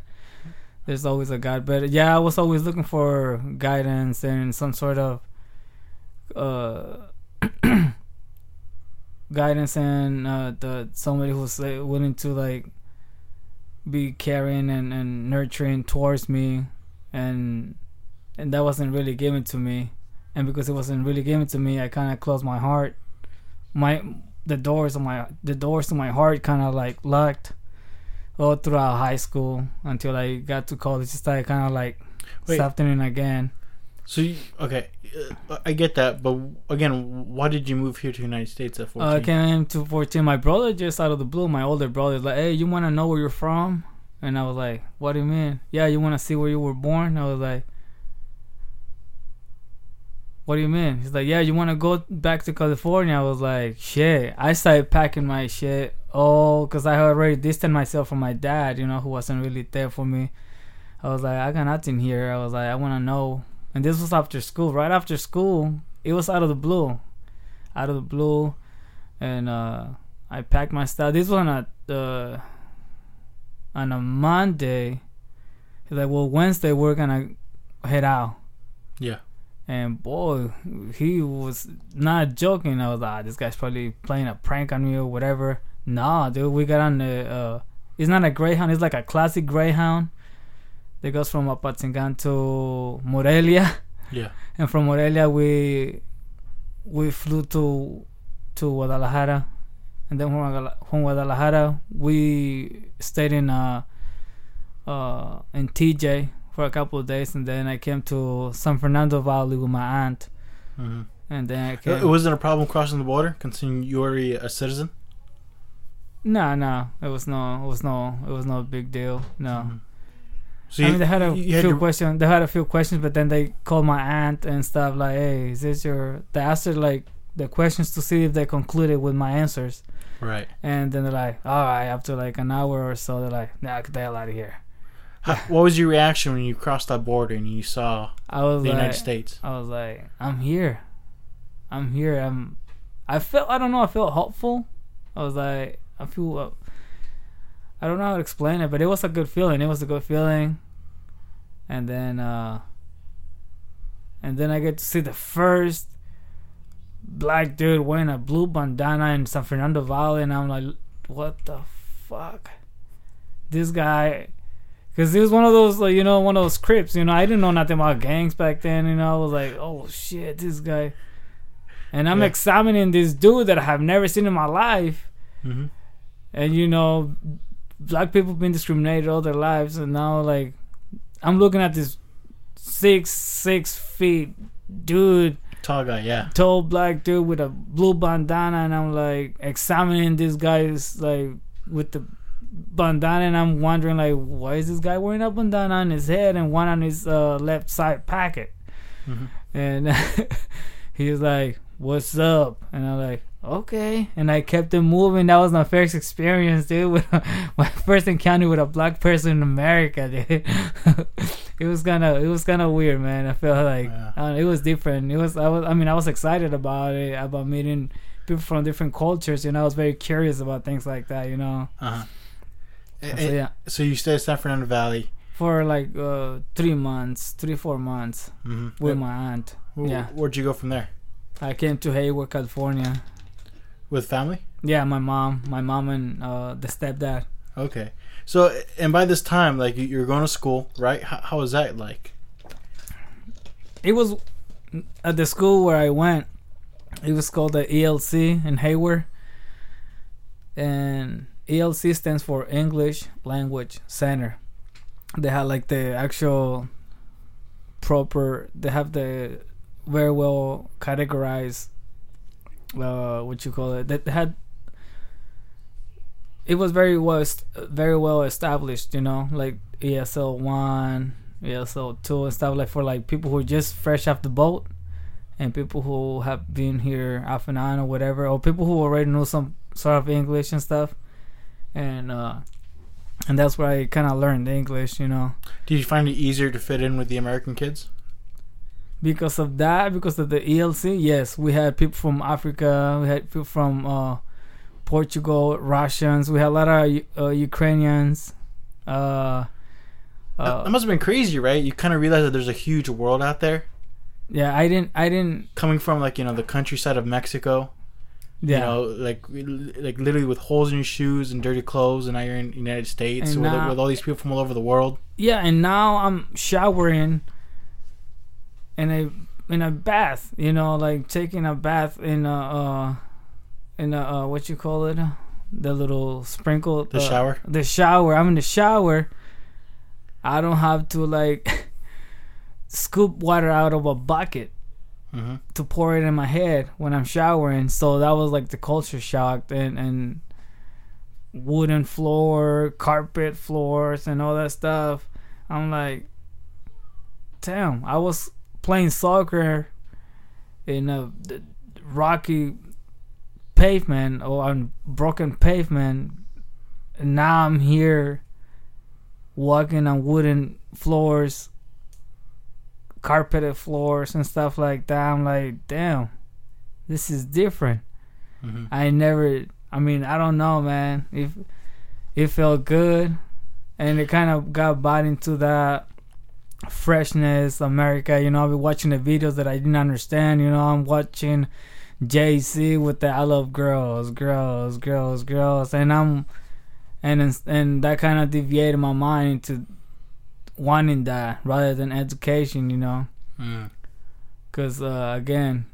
Speaker 2: There's always a God. But yeah, I was always looking for guidance and some sort of uh, guidance and uh, the somebody who's willing to like be caring and, and nurturing towards me, and and that wasn't really given to me and because it wasn't really given to me, I kind of closed my heart. My the doors of my the doors to my heart kind of like locked all throughout high school until I got to college. Just started kind of like
Speaker 1: Wait.
Speaker 2: softening again.
Speaker 1: So you, okay, uh, I get that, but again, why did you move here to the United States at
Speaker 2: Uh,
Speaker 1: fourteen?
Speaker 2: I came to 14. My brother just out of the blue, my older brother, like, hey, you want to know where you're from? And I was like, what do you mean? Yeah, you want to see where you were born? I was like, what do you mean? He's like, yeah, you want to go back to California? I was like, shit. I started packing my shit. all because I already distanced myself from my dad, you know, who wasn't really there for me. I was like, I got nothing here. I was like, I want to know. And this was after school. Right after school, it was out of the blue. Out of the blue. And uh, I packed my stuff. This was on a, uh, on a Monday. He's like, well, Wednesday we're going to head out.
Speaker 1: yeah.
Speaker 2: And boy, he was not joking. I was like, ah, this guy's probably playing a prank on me or whatever. Nah, dude, we got on the. Uh, it's not a Greyhound. It's like a classic Greyhound that goes from Apatzingan to Morelia,
Speaker 1: Yeah.
Speaker 2: and from Morelia we we flew to to Guadalajara, and then from Guadalajara we stayed in uh uh in TJ for a couple of days, and then I came to San Fernando Valley with my aunt,
Speaker 1: hmm
Speaker 2: and then I
Speaker 1: It wasn't a problem crossing the border, considering you were a citizen.
Speaker 2: no, no, it was no, it was no, it was no big deal. No.
Speaker 1: Mhm. So
Speaker 2: I mean, they had a
Speaker 1: you had
Speaker 2: few
Speaker 1: your-
Speaker 2: questions. They had a few questions, but then they called my aunt and stuff like, "Hey, is this your?" They asked her like the questions to see if they concluded with my answers,
Speaker 1: right.
Speaker 2: and then they're like, "All right." After like an hour or so, they're like, "Nah, get the hell out of here."
Speaker 1: How, what was your reaction when you crossed that border and you saw
Speaker 2: I was
Speaker 1: the
Speaker 2: like,
Speaker 1: United States?
Speaker 2: I was like, "I'm here, I'm here." I'm. I felt. I don't know. I felt hopeful. I was like, I feel. Uh, I don't know how to explain it, but it was a good feeling. It was a good feeling. And then, uh, and then I get to see the first black dude wearing a blue bandana in San Fernando Valley, and I'm like, what the fuck? This guy, because he was one of those, like, you know, one of those Crips. You know, I didn't know nothing about gangs back then. You know, I was like, oh shit, this guy. And I'm
Speaker 1: Yeah.
Speaker 2: examining this dude that I have never seen in my life
Speaker 1: hmm
Speaker 2: and you know black people been discriminated all their lives and now like i'm looking at this six six feet dude
Speaker 1: Tall guy, yeah.
Speaker 2: tall black dude with a blue bandana and i'm like examining this guy's like with the bandana and i'm wondering like why is this guy wearing a bandana on his head and one on his uh, left side pocket
Speaker 1: hmm
Speaker 2: and he was like, "What's up?" And I'm like, "Okay." And I kept it moving. That was my first experience, dude. With my first encounter with a black person in America, dude. it was kind of, it was kind of weird, man. I felt like
Speaker 1: Yeah.
Speaker 2: it was different. It was, I was, I mean, I was excited about it, about meeting people from different cultures. You know, I was very curious about things like that. You know,
Speaker 1: Uh-huh.
Speaker 2: So, yeah.
Speaker 1: So you stayed at San Fernando Valley.
Speaker 2: For like uh, three months, three four months
Speaker 1: hmm
Speaker 2: with my aunt. yeah.
Speaker 1: Where'd you go from there?
Speaker 2: I came to Hayward, California.
Speaker 1: With family?
Speaker 2: Yeah, my mom, my mom and uh, the stepdad.
Speaker 1: Okay. So, and by this time, like you- you're going to school, right? How, how was that like?
Speaker 2: It was at the school where I went. It was called the ELC in Hayward, and ELC stands for English Language Center. They had like the actual proper. They have the very well categorized. Uh, what you call it? That had. It was very well, very well established. You know, like ESL one, ESL two, and stuff like for like people who are just fresh off the boat, and people who have been here off and on or whatever, or people who already know some sort of English and stuff, and uh, and that's where I kind of learned English. You know,
Speaker 1: Did you find it easier to fit in with the American kids?
Speaker 2: because of that, because of the ELC, yes, we had people from Africa, we had people from uh, Portugal, Russians, we had a lot of uh, Ukrainians. Uh,
Speaker 1: that
Speaker 2: uh,
Speaker 1: that must have been crazy, right? You kind of realize that there's a huge world out there,
Speaker 2: yeah, I didn't, I didn't,
Speaker 1: coming from like you know the countryside of Mexico.
Speaker 2: Yeah.
Speaker 1: You know, like like literally with holes in your shoes and dirty clothes, and now you're in the United States with,
Speaker 2: now-
Speaker 1: with all these people from all over the world.
Speaker 2: Yeah, and now I'm showering in a in a bath, you know, like taking a bath in a uh in a uh, what you call it, the little sprinkle
Speaker 1: The
Speaker 2: uh,
Speaker 1: shower?
Speaker 2: The shower. I'm in the shower. I don't have to like scoop water out of a bucket
Speaker 1: hmm
Speaker 2: to pour it in my head when I'm showering. So that was like the culture shock and and wooden floor, carpet floors, and all that stuff. I'm like, damn, I was playing soccer in a rocky pavement or on broken pavement. And now I'm here walking on wooden floors, carpeted floors, and stuff like that. I'm like, damn, this is different.
Speaker 1: hmm
Speaker 2: I never. I mean, I don't know, man. If it felt good, and it kind of got bought into that freshness, America. You know, I've been watching the videos that I didn't understand. You know, I'm watching Jay-Z with the "I love girls, girls, girls, girls," and I'm and and that kind of deviated my mind into wanting that rather than education. You know,
Speaker 1: Mm.
Speaker 2: because uh, again,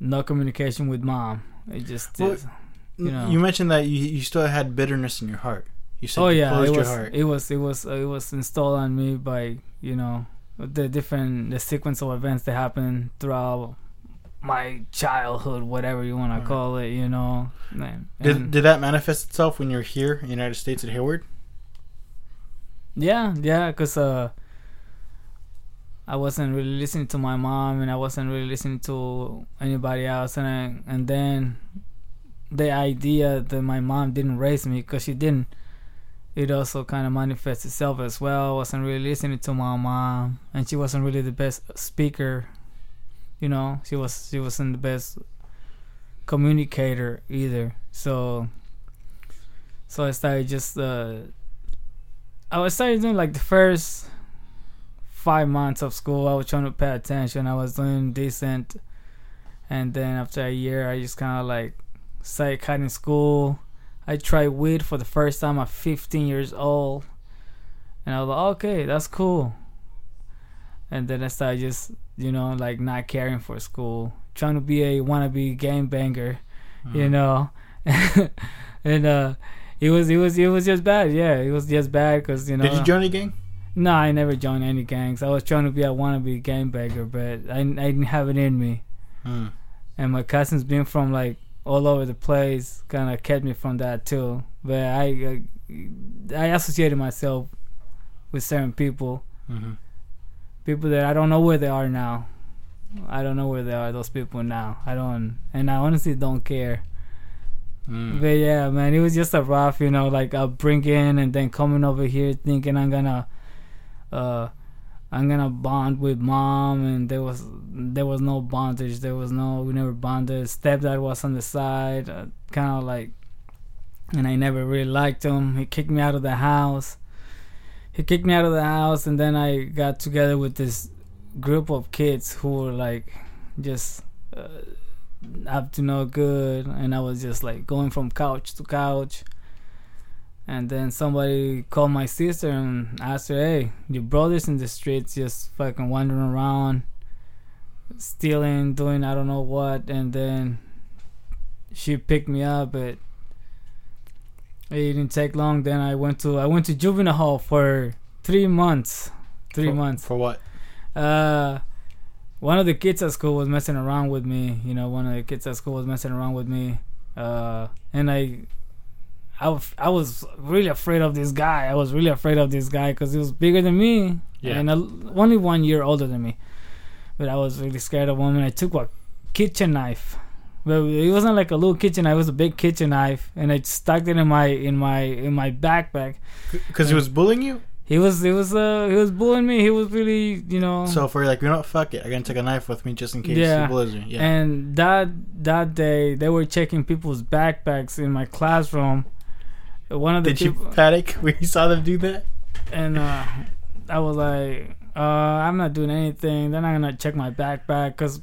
Speaker 2: no communication with mom. It just
Speaker 1: Well,
Speaker 2: is. You know.
Speaker 1: You mentioned that you you still had bitterness in your heart. You said
Speaker 2: oh
Speaker 1: you
Speaker 2: yeah, it
Speaker 1: your
Speaker 2: was,
Speaker 1: heart.
Speaker 2: it was it was it was installed on me by you know the different the sequence of events that happened throughout my childhood, whatever you want to call it. You know, and,
Speaker 1: Did, did that manifest itself when you were here in the United States at Hayward?
Speaker 2: Yeah, yeah, because uh, I wasn't really listening to my mom, and I wasn't really listening to anybody else, and I, and then the idea that my mom didn't raise me because she didn't. It also kind of manifests itself as well. I wasn't really listening to my mom, and she wasn't really the best speaker. You know, she was she wasn't the best communicator either. So, so I started just uh, I was starting doing like the first five months of school. I was trying to pay attention. I was doing decent, and then after a year, I just kind of like started cutting school. I tried weed for the first time at 15 years old, and I was like, okay, that's cool. And then I started just, you know, like not caring for school, trying to be a wannabe game banger, you
Speaker 1: Mhm.
Speaker 2: know, and uh, it was it was it was just bad. Yeah, it was just bad because you know.
Speaker 1: Did you join a gang?
Speaker 2: No, I never joined any gangs. I was trying to be a wannabe gang banger, but I, I didn't have it in me.
Speaker 1: Mm.
Speaker 2: And my cousins being from like all over the place kind of kept me from that too. But I, I I associated myself with certain people,
Speaker 1: hmm
Speaker 2: people that I don't know where they are now. I don't know where they are. Those people now. I don't, and I honestly don't care.
Speaker 1: Mm.
Speaker 2: But yeah, man, it was just a rough, you know, like a bring in and then coming over here thinking I'm gonna, uh, I'm gonna bond with mom, and there was there was no bondage. There was no we never bonded. Stepdad was on the side, uh, kind of like, and I never really liked him. He kicked me out of the house. He kicked me out of the house, and then I got together with this group of kids who were like, just. Uh, up to no good. And I was just like going from couch to couch. And then somebody called my sister and asked her hey your brother's in the streets just fucking wandering around stealing doing I don't know what. And then she picked me up but it didn't take long. Then I went to I went to juvenile hall for three months. Three
Speaker 1: For-
Speaker 2: months.
Speaker 1: For what?
Speaker 2: uh, one of the kids at school was messing around with me. You know, one of the kids at school was messing around with me. Uh, and I was really afraid of this guy. I was really afraid of this guy because he was bigger than me
Speaker 1: Yeah.
Speaker 2: and a, only one year older than me. But I was really scared of him. And I took a kitchen knife. But it wasn't like a little kitchen knife. It was a big kitchen knife, and I stuck it in my in my in my backpack.
Speaker 1: Because he was bullying you?
Speaker 2: He was he was uh he was bullying me. He was really you know.
Speaker 1: So for like, you know, what, fuck it, I'm gonna take a knife with me just in case
Speaker 2: Yeah.
Speaker 1: he bullies me. Yeah.
Speaker 2: And that that day they were checking people's backpacks in my classroom. One of the
Speaker 1: Did you
Speaker 2: people,
Speaker 1: panic when you saw them do that?
Speaker 2: and uh, I was like, uh, I'm not doing anything. They're not gonna check my backpack because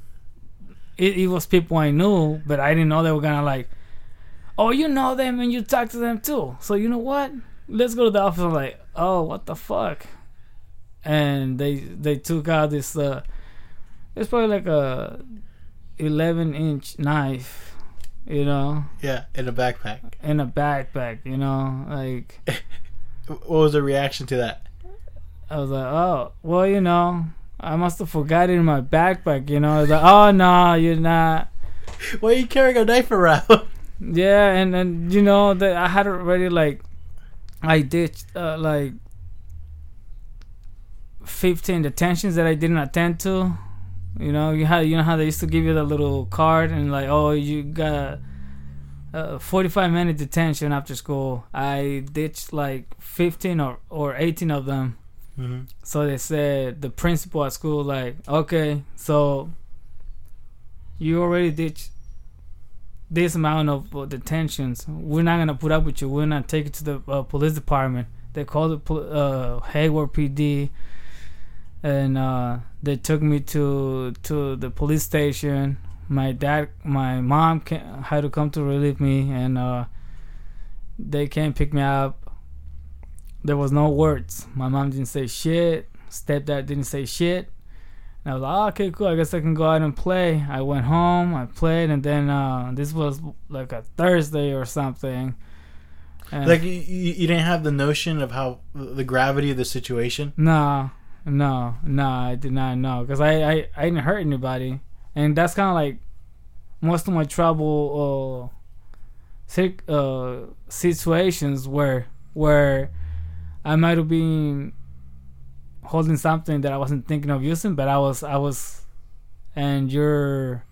Speaker 2: it, it was people I knew, but I didn't know they were gonna like, oh, you know them and you talk to them too. So you know what? Let's go to the office. I'm like, oh, what the fuck? And they they took out this. Uh, it's probably like a 11 inch knife, you know,
Speaker 1: Yeah, in a backpack.
Speaker 2: in a backpack, you know, like.
Speaker 1: What was the reaction to that?
Speaker 2: I was like, oh, well, you know, I must have forgot it in my backpack, you know. I was like, oh, no, you're not.
Speaker 1: Why are you carrying a knife around?
Speaker 2: Yeah, and then, you know, that I had already, like, I ditched, uh, like, 15 detentions that I didn't attend to. You know, you had, you know how they used to give you the little card and, like, oh, you got a 45 minute detention after school. I ditched, like, 15 or, or 18 of them.
Speaker 1: hmm
Speaker 2: So they said the principal at school like, okay, so you already did this amount of uh, detentions. We're not gonna put up with you. We're not take it to the uh, police department. They called the uh, Hayward PD, and uh, they took me to to the police station. My dad, my mom ca- had to come to relieve me, and uh, they came pick me up there was no words. My mom didn't say shit. Stepdad didn't say shit. And I was like, oh, okay, cool. I guess I can go out and play. I went home. I played, and then uh, this was like a Thursday or something. And
Speaker 1: Like you, you didn't have the notion of how the gravity of the situation.
Speaker 2: no, no, no, I did not know because I, I I didn't hurt anybody, and that's kind of like most of my trouble uh, sick, uh, situations where where I might have been holding something that I wasn't thinking of using, but I was I was, and you're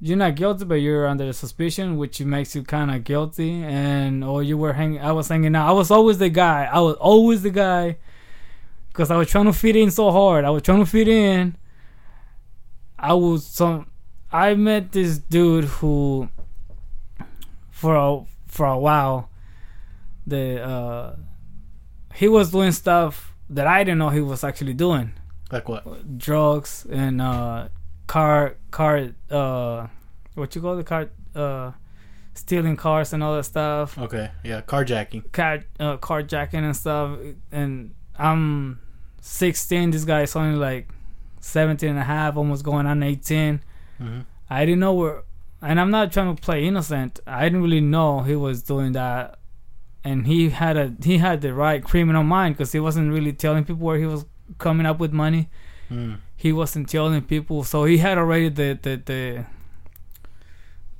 Speaker 2: you're not guilty, but you're under suspicion, which makes you kind of guilty. And or you were hanging, I was hanging out. I was always the guy. I was always the guy because I was trying to fit in so hard. I was trying to fit in. I was some. I met this dude who, for a for a while, the uh, he was doing stuff that I didn't know he was actually doing.
Speaker 1: Like what?
Speaker 2: drugs and uh car car uh what you call the car uh stealing cars and all that stuff.
Speaker 1: Okay, yeah, carjacking.
Speaker 2: car uh, carjacking and stuff. And i'm 16 this guy is only like 17 and a half almost going on 18
Speaker 1: hmm
Speaker 2: i didn't know where and i'm not trying to play innocent. I didn't really know he was doing that and he had a he had the right criminal mind because he wasn't really telling people where he was coming up with money
Speaker 1: Mm.
Speaker 2: he wasn't telling people so he had already the the the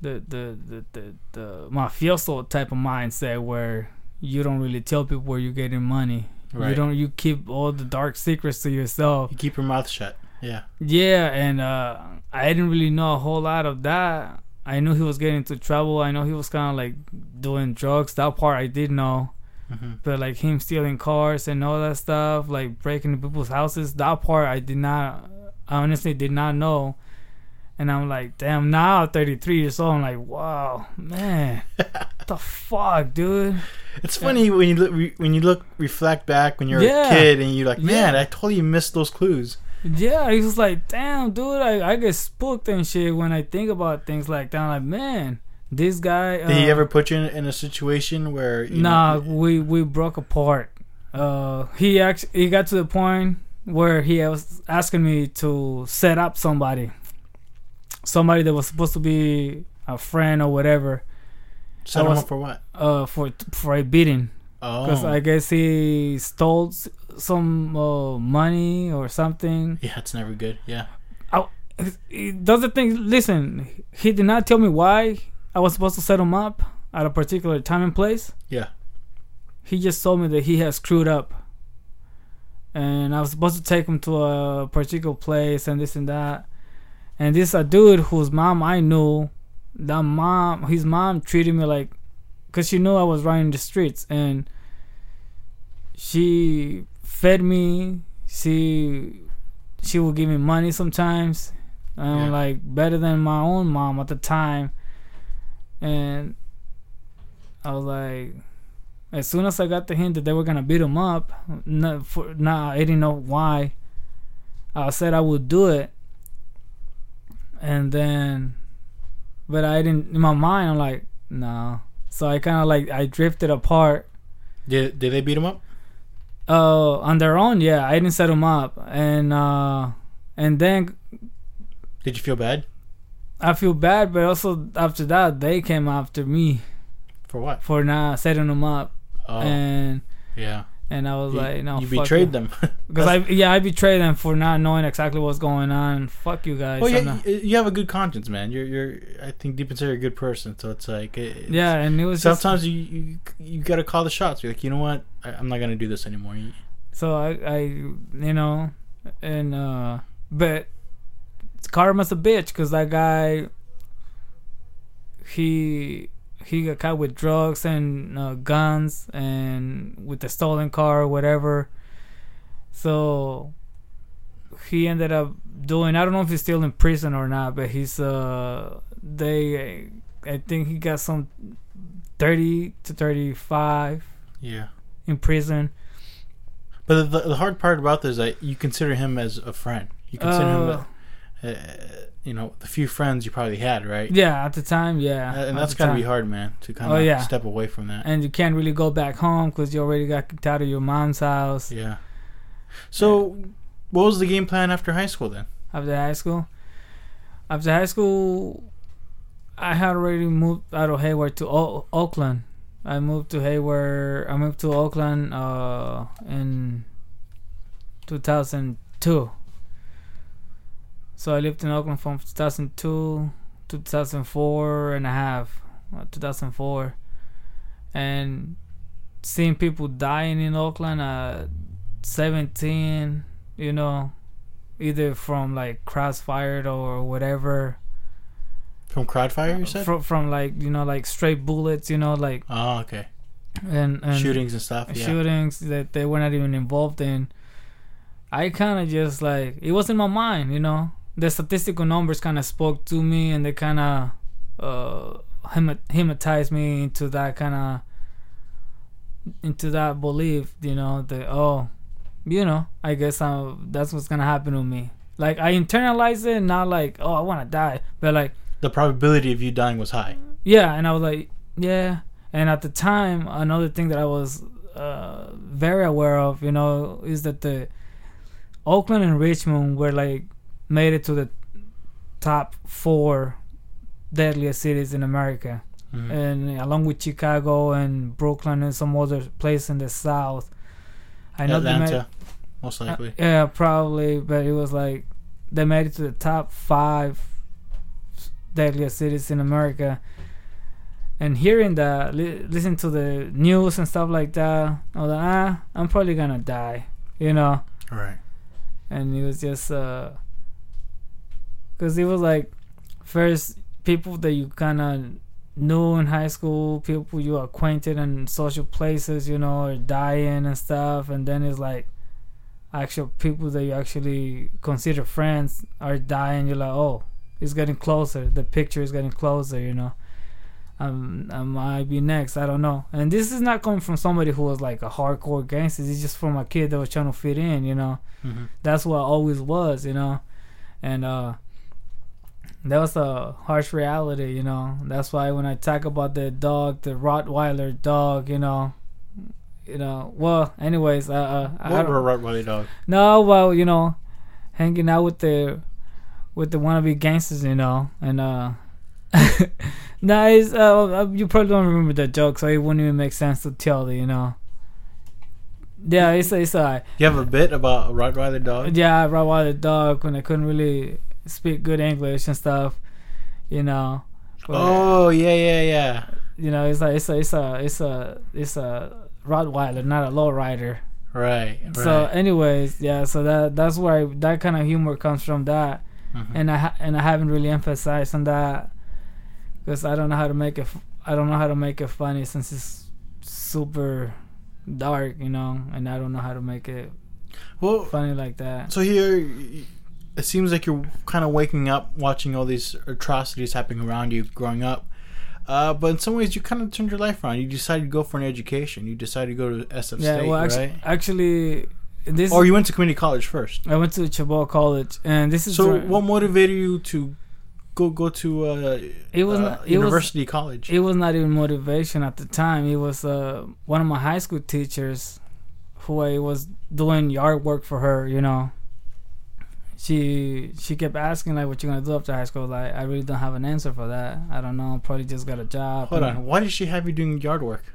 Speaker 2: the the the, the, the mafioso type of mindset where you don't really tell people where you're getting money
Speaker 1: Right.
Speaker 2: you don't you keep all the dark secrets to yourself
Speaker 1: You keep your mouth shut. Yeah.
Speaker 2: yeah and uh i didn't really know a whole lot of that i knew he was getting into trouble i know he was kind of like doing drugs that part i did know
Speaker 1: hmm
Speaker 2: but like him stealing cars and all that stuff, like breaking into people's houses, that part I did not, I honestly did not know. And I'm like, damn, now at 33 years old, I'm like, wow, man, what the fuck, dude?
Speaker 1: It's funny when you look when you look reflect back when you're
Speaker 2: Yeah.
Speaker 1: a kid and you're like, man,
Speaker 2: Yeah.
Speaker 1: I totally missed those clues.
Speaker 2: Yeah, he was like, damn, dude, I, I get spooked and shit when I think about things like that. I'm like, man, this guy.
Speaker 1: Did he
Speaker 2: uh,
Speaker 1: ever put you in, in a situation where you
Speaker 2: Nah,
Speaker 1: know,
Speaker 2: we we broke apart. Uh, he actually he got to the point where he was asking me to set up somebody, somebody that was supposed to be a friend or whatever,
Speaker 1: set him up for what?
Speaker 2: uh, for for a beating.
Speaker 1: Oh,
Speaker 2: Because I guess he stole some uh, money or something.
Speaker 1: yeah, it's never good. Yeah,
Speaker 2: He does the thing. Listen, he did not tell me why I was supposed to set him up at a particular time and place.
Speaker 1: yeah.
Speaker 2: he just told me that he has screwed up and i was supposed to take him to a particular place and this and that and this a dude whose mom i knew that mom his mom treated me like because she knew i was running the streets and she fed me. She she would give me money sometimes. And
Speaker 1: Yeah.
Speaker 2: like better than my own mom at the time. And I was like, as soon as I got the hint that they were gonna beat him up, not for nah, I didn't know why. I said I would do it, and then, but I didn't. In my mind, I'm like, no. So I kind of like I drifted apart.
Speaker 1: Did did they beat him up?
Speaker 2: Uh, on their own, yeah. I didn't set them up, and uh, and then
Speaker 1: Did you feel bad
Speaker 2: I feel bad, but also after that they came after me
Speaker 1: for what?
Speaker 2: for not setting them up,
Speaker 1: Oh,
Speaker 2: and
Speaker 1: yeah.
Speaker 2: And I was
Speaker 1: You,
Speaker 2: like, no,
Speaker 1: you
Speaker 2: fuck
Speaker 1: betrayed them.
Speaker 2: Because I yeah I betrayed them for not knowing exactly what's going on. Fuck you guys.
Speaker 1: well, yeah,
Speaker 2: not-
Speaker 1: you, have a good conscience, man. You're you're. I think deep inside you're a good person. So it's like it's-
Speaker 2: yeah, and it was just,
Speaker 1: Sometimes you, you you gotta call the shots. You're like, you know what? I, I'm not gonna do this anymore.
Speaker 2: So I I you know, and uh, but karma's a bitch because that guy he he got caught with drugs and uh, guns and with the stolen car or whatever. So he ended up doing. I don't know if he's still in prison or not, but he's uh they I think he got some thirty to thirty five
Speaker 1: Yeah.
Speaker 2: in prison.
Speaker 1: But the, the hard part about this is that you consider him as a friend. You consider
Speaker 2: Uh,
Speaker 1: him, a, uh, you know, the few friends you probably had, right?
Speaker 2: Yeah, at the time, yeah.
Speaker 1: Uh, and
Speaker 2: at
Speaker 1: that's gotta be hard, man, to kind
Speaker 2: Oh,
Speaker 1: of
Speaker 2: yeah.
Speaker 1: step away from that.
Speaker 2: And you can't really go back home because you already got kicked out of your mom's house
Speaker 1: Yeah. So, what was the game plan after high school then?
Speaker 2: after high school. After high school, I had already moved out of Hayward to o- Oakland. I moved to Hayward. I moved to Oakland uh, in 2002. So I lived in Oakland from 2002 to 2004 and a half, uh, 2004, and seeing people dying in Oakland at 17, you know, either from like crossfired or whatever,
Speaker 1: From Crowdfire, you said?
Speaker 2: from from like you know like straight bullets, you know, like
Speaker 1: oh, okay.
Speaker 2: and, and
Speaker 1: Shootings and stuff. Yeah.
Speaker 2: shootings that they were not even involved in. I kind of just like it was in my mind, you know. The statistical numbers kind of spoke to me, and they kind of uh, hypno- hypnotized me into that kind of into that belief, you know. That oh, you know, I guess i that's what's gonna happen to me. Like I internalized it, not like oh I want to die, but like
Speaker 1: The probability of you dying was high.
Speaker 2: yeah, and I was like, yeah. And at the time, another thing that I was uh, very aware of, you know, is that the Oakland and Richmond were like made it to the top four deadliest cities in America,
Speaker 1: Mhm.
Speaker 2: and along with Chicago and Brooklyn and some other place in the South. I know they made,
Speaker 1: Atlanta, most
Speaker 2: uh,
Speaker 1: likely.
Speaker 2: yeah, probably, but it was like they made it to the top five deadliest cities in America. And hearing that, li- listen to the news and stuff like that, I was like, ah, I'm probably gonna die, you know.
Speaker 1: All right.
Speaker 2: And it was just, uh, cause it was like first people that you kind of knew in high school, people you acquainted in social places, you know, are dying and stuff, and then it's like actual people that you actually consider friends are dying. You're like, oh, it's getting closer. The picture is getting closer, you know. Um, I might be next. I don't know. And this is not coming from somebody who was like a hardcore gangster. It's just from a kid that was trying to fit in, you know
Speaker 1: hmm
Speaker 2: that's what I always was, you know. And uh that was a harsh reality, you know. That's why when I talk about the dog, the Rottweiler dog, you know, you know. Well, anyways, uh, uh I
Speaker 1: What were a Rottweiler dog?
Speaker 2: no, well, you know, hanging out with the with the wannabe gangsters, you know, and uh. nice. Uh, you probably don't remember that joke, so it wouldn't even make sense to tell you, you know. Yeah, it's it's uh,
Speaker 1: You have a bit about a Rottweiler dog?
Speaker 2: yeah, brought dog when I couldn't really speak good English and stuff. You know. But,
Speaker 1: Oh yeah, yeah, yeah.
Speaker 2: You know, it's like it's a it's a it's a it's a Rottweiler, not a lowrider.
Speaker 1: Right. right.
Speaker 2: So, anyways, yeah. So that that's where I, that kind of humor comes from. That,
Speaker 1: Mhm.
Speaker 2: and I ha- and I haven't really emphasized on that because I don't know how to make it. F- I don't know how to make it funny since it's super dark, you know, and I don't know how to make it
Speaker 1: Well,
Speaker 2: funny like that.
Speaker 1: so here it seems like you're kind of waking up watching all these atrocities happening around you growing up. Uh, but in some ways, you kind of turned your life around. You decided to go for an education. You decided to go to SF
Speaker 2: yeah,
Speaker 1: State,
Speaker 2: well, actually,
Speaker 1: right?
Speaker 2: actually, this
Speaker 1: Or you went to community college first.
Speaker 2: I went to Chabot College, and this is
Speaker 1: So, what motivated you to go go to uh,
Speaker 2: It was
Speaker 1: uh,
Speaker 2: not- it was-
Speaker 1: university college?
Speaker 2: it was not even motivation at the time. It was uh, one of my high school teachers who I was doing yard work for her. You know, she she kept asking like, "What you gonna do after high school?" Like, I really don't have an answer for that. I don't know. Probably just got a job.
Speaker 1: Hold on. Why did she have you doing yard work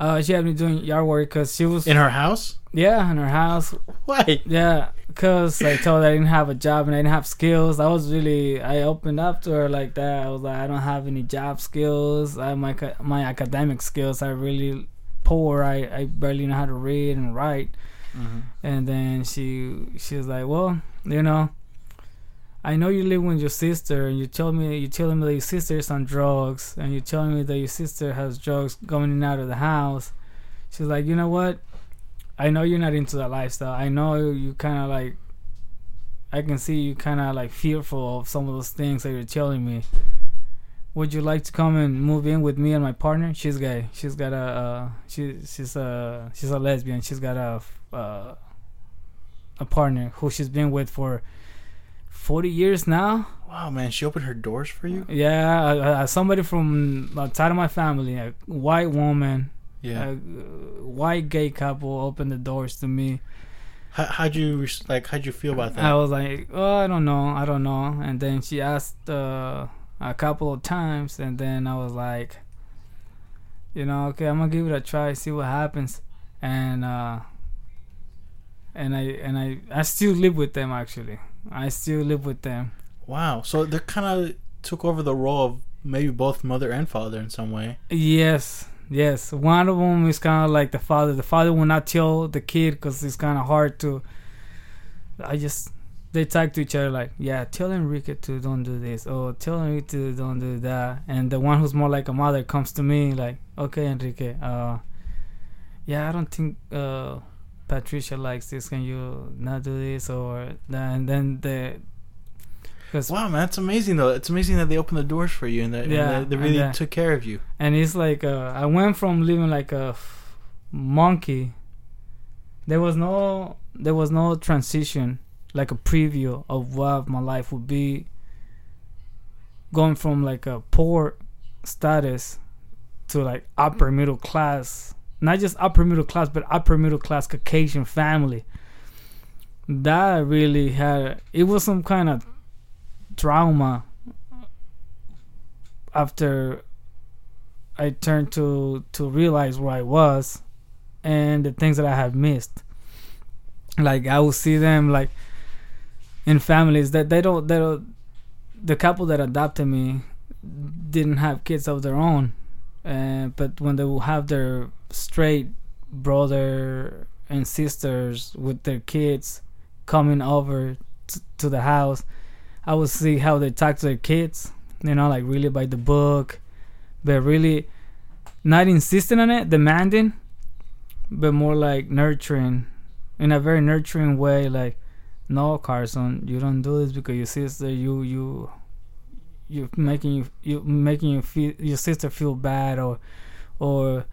Speaker 2: Uh, she had me doing yard work because she was
Speaker 1: in her house?
Speaker 2: yeah in her house.
Speaker 1: Why?
Speaker 2: Yeah, because I told her I didn't have a job and I didn't have skills. I was really I opened up to her like that. I was like, I don't have any job skills. I my my academic skills are really poor. I I barely know how to read and write.
Speaker 1: Mm-hmm.
Speaker 2: And then she she was like, well, you know. I know you live with your sister, and you tell me you telling me that your sister is on drugs, and you're telling me that your sister has drugs going in and out of the house. She's like, you know what? I know you're not into that lifestyle. I know you kind of like. I can see you kind of like fearful of some of those things that you're telling me. Would you like to come and move in with me and my partner? She's gay. She's got a. Uh, she she's a she's a lesbian. She's got a uh, a partner who she's been with for forty years now.
Speaker 1: Wow, man, she opened her doors for you.
Speaker 2: Yeah, uh, somebody from outside of my family, a white woman,
Speaker 1: Yeah.
Speaker 2: a white gay couple, opened the doors to me.
Speaker 1: How, how'd you like? How'd you feel about that?
Speaker 2: I was like, oh, I don't know, I don't know. And then she asked uh, a couple of times, and then I was like, you know, okay, I'm gonna give it a try, see what happens. And uh, and I and I I still live with them actually. I still live with them.
Speaker 1: wow. So they kind of took over the role of maybe both mother and father in some way.
Speaker 2: Yes, yes. One of them is kind of like the father. The father will not tell the kid because it's kind of hard to. I just they talk to each other like, yeah, tell Enrique to don't do this, or tell Enrique to don't do that. And the one who's more like a mother comes to me like, okay, Enrique, uh, yeah, I don't think uh, Patricia likes this. Can you not do this or? And then the. Cause
Speaker 1: Wow, man, that's amazing though. It's amazing that they opened the doors for you and that,
Speaker 2: Yeah,
Speaker 1: that they
Speaker 2: and
Speaker 1: really
Speaker 2: that-
Speaker 1: took care of you.
Speaker 2: and it's like uh, I went from living like a f- monkey. There was no there was no transition, like a preview of what my life would be. Going from like a poor status to like upper middle class, not just upper middle class, but upper middle class Caucasian family. That really had it was some kind of trauma after I turned to to realize where I was and the things that I had missed. Like I will see them like in families that they don't they don't the couple that adopted me didn't have kids of their own. Uh, but when they will have their straight brother and sisters with their kids coming over t- to the house, I would see how they talk to their kids, you know, like really by the book, but really not insisting on it, demanding, but more like nurturing in a very nurturing way. Like, no, Carson, you don't do this because your sister, you you you making you you making you feel your sister feel bad or or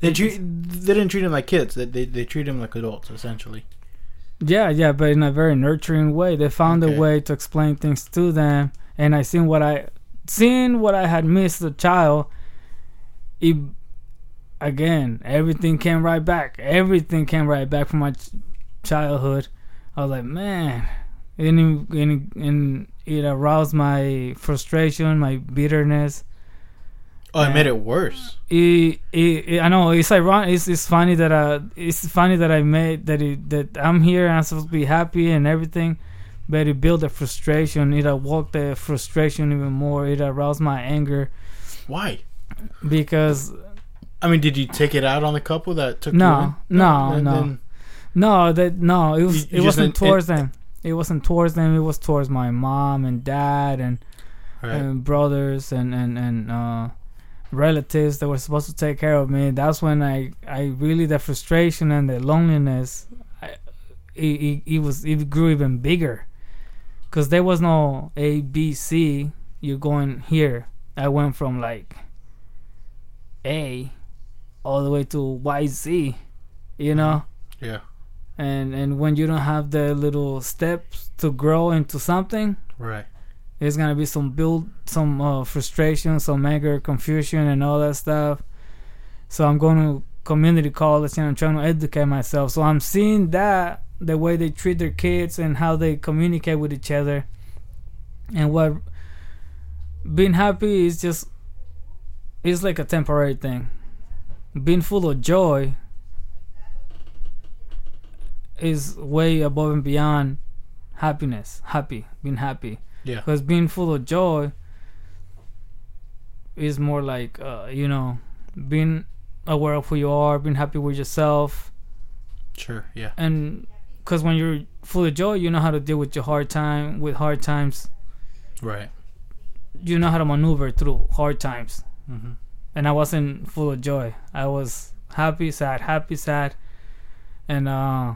Speaker 1: They treat, they didn't treat them like kids. They, they they treat them like adults essentially.
Speaker 2: Yeah, yeah, but in a very nurturing way. They found
Speaker 1: Okay.
Speaker 2: a way to explain things to them, and I seen what I seen what I had missed as a child. It again, everything came right back. Everything came right back from my ch- childhood. I was like, man, and and and it aroused my frustration, my bitterness.
Speaker 1: Oh, it made it worse.
Speaker 2: it, it, it- I know it's ironic. It's, it's funny that uh, it's funny that I made that it, that I'm here and I'm supposed to be happy and everything, but it built a frustration. It awoke the frustration even more. It aroused my anger
Speaker 1: Why?
Speaker 2: because
Speaker 1: I mean, did you take it out on the couple that took
Speaker 2: No, no,
Speaker 1: then-
Speaker 2: no.
Speaker 1: then-
Speaker 2: no, that no, it was
Speaker 1: You- you
Speaker 2: it wasn't towards them. It wasn't towards them. It was towards my mom and dad and
Speaker 1: Right.
Speaker 2: and brothers and and and uh relatives that were supposed to take care of me. That's when I I really the frustration and the loneliness. I, it, it, it was it grew even bigger because there was no A B C. You're going here. I went from like A all the way to Y Z. You know
Speaker 1: Yeah.
Speaker 2: And and when you don't have the little steps to grow into something
Speaker 1: Right.
Speaker 2: there's gonna be some build some uh, frustration some anger confusion and all that stuff. So i'm going to community college and i'm trying to educate myself. So i'm seeing that the way they treat their kids and how they communicate with each other. And what being happy is just it's like a temporary thing. Being full of joy is way above and beyond happiness happy being happy
Speaker 1: Yeah.
Speaker 2: because being full of joy is more like uh, you know being aware of who you are being happy with yourself
Speaker 1: Sure. Yeah.
Speaker 2: and because when you're full of joy you know how to deal with your hard time with hard times
Speaker 1: Right.
Speaker 2: you know how to maneuver through hard times
Speaker 1: Mm-hmm.
Speaker 2: and i wasn't full of joy i was happy sad happy sad and uh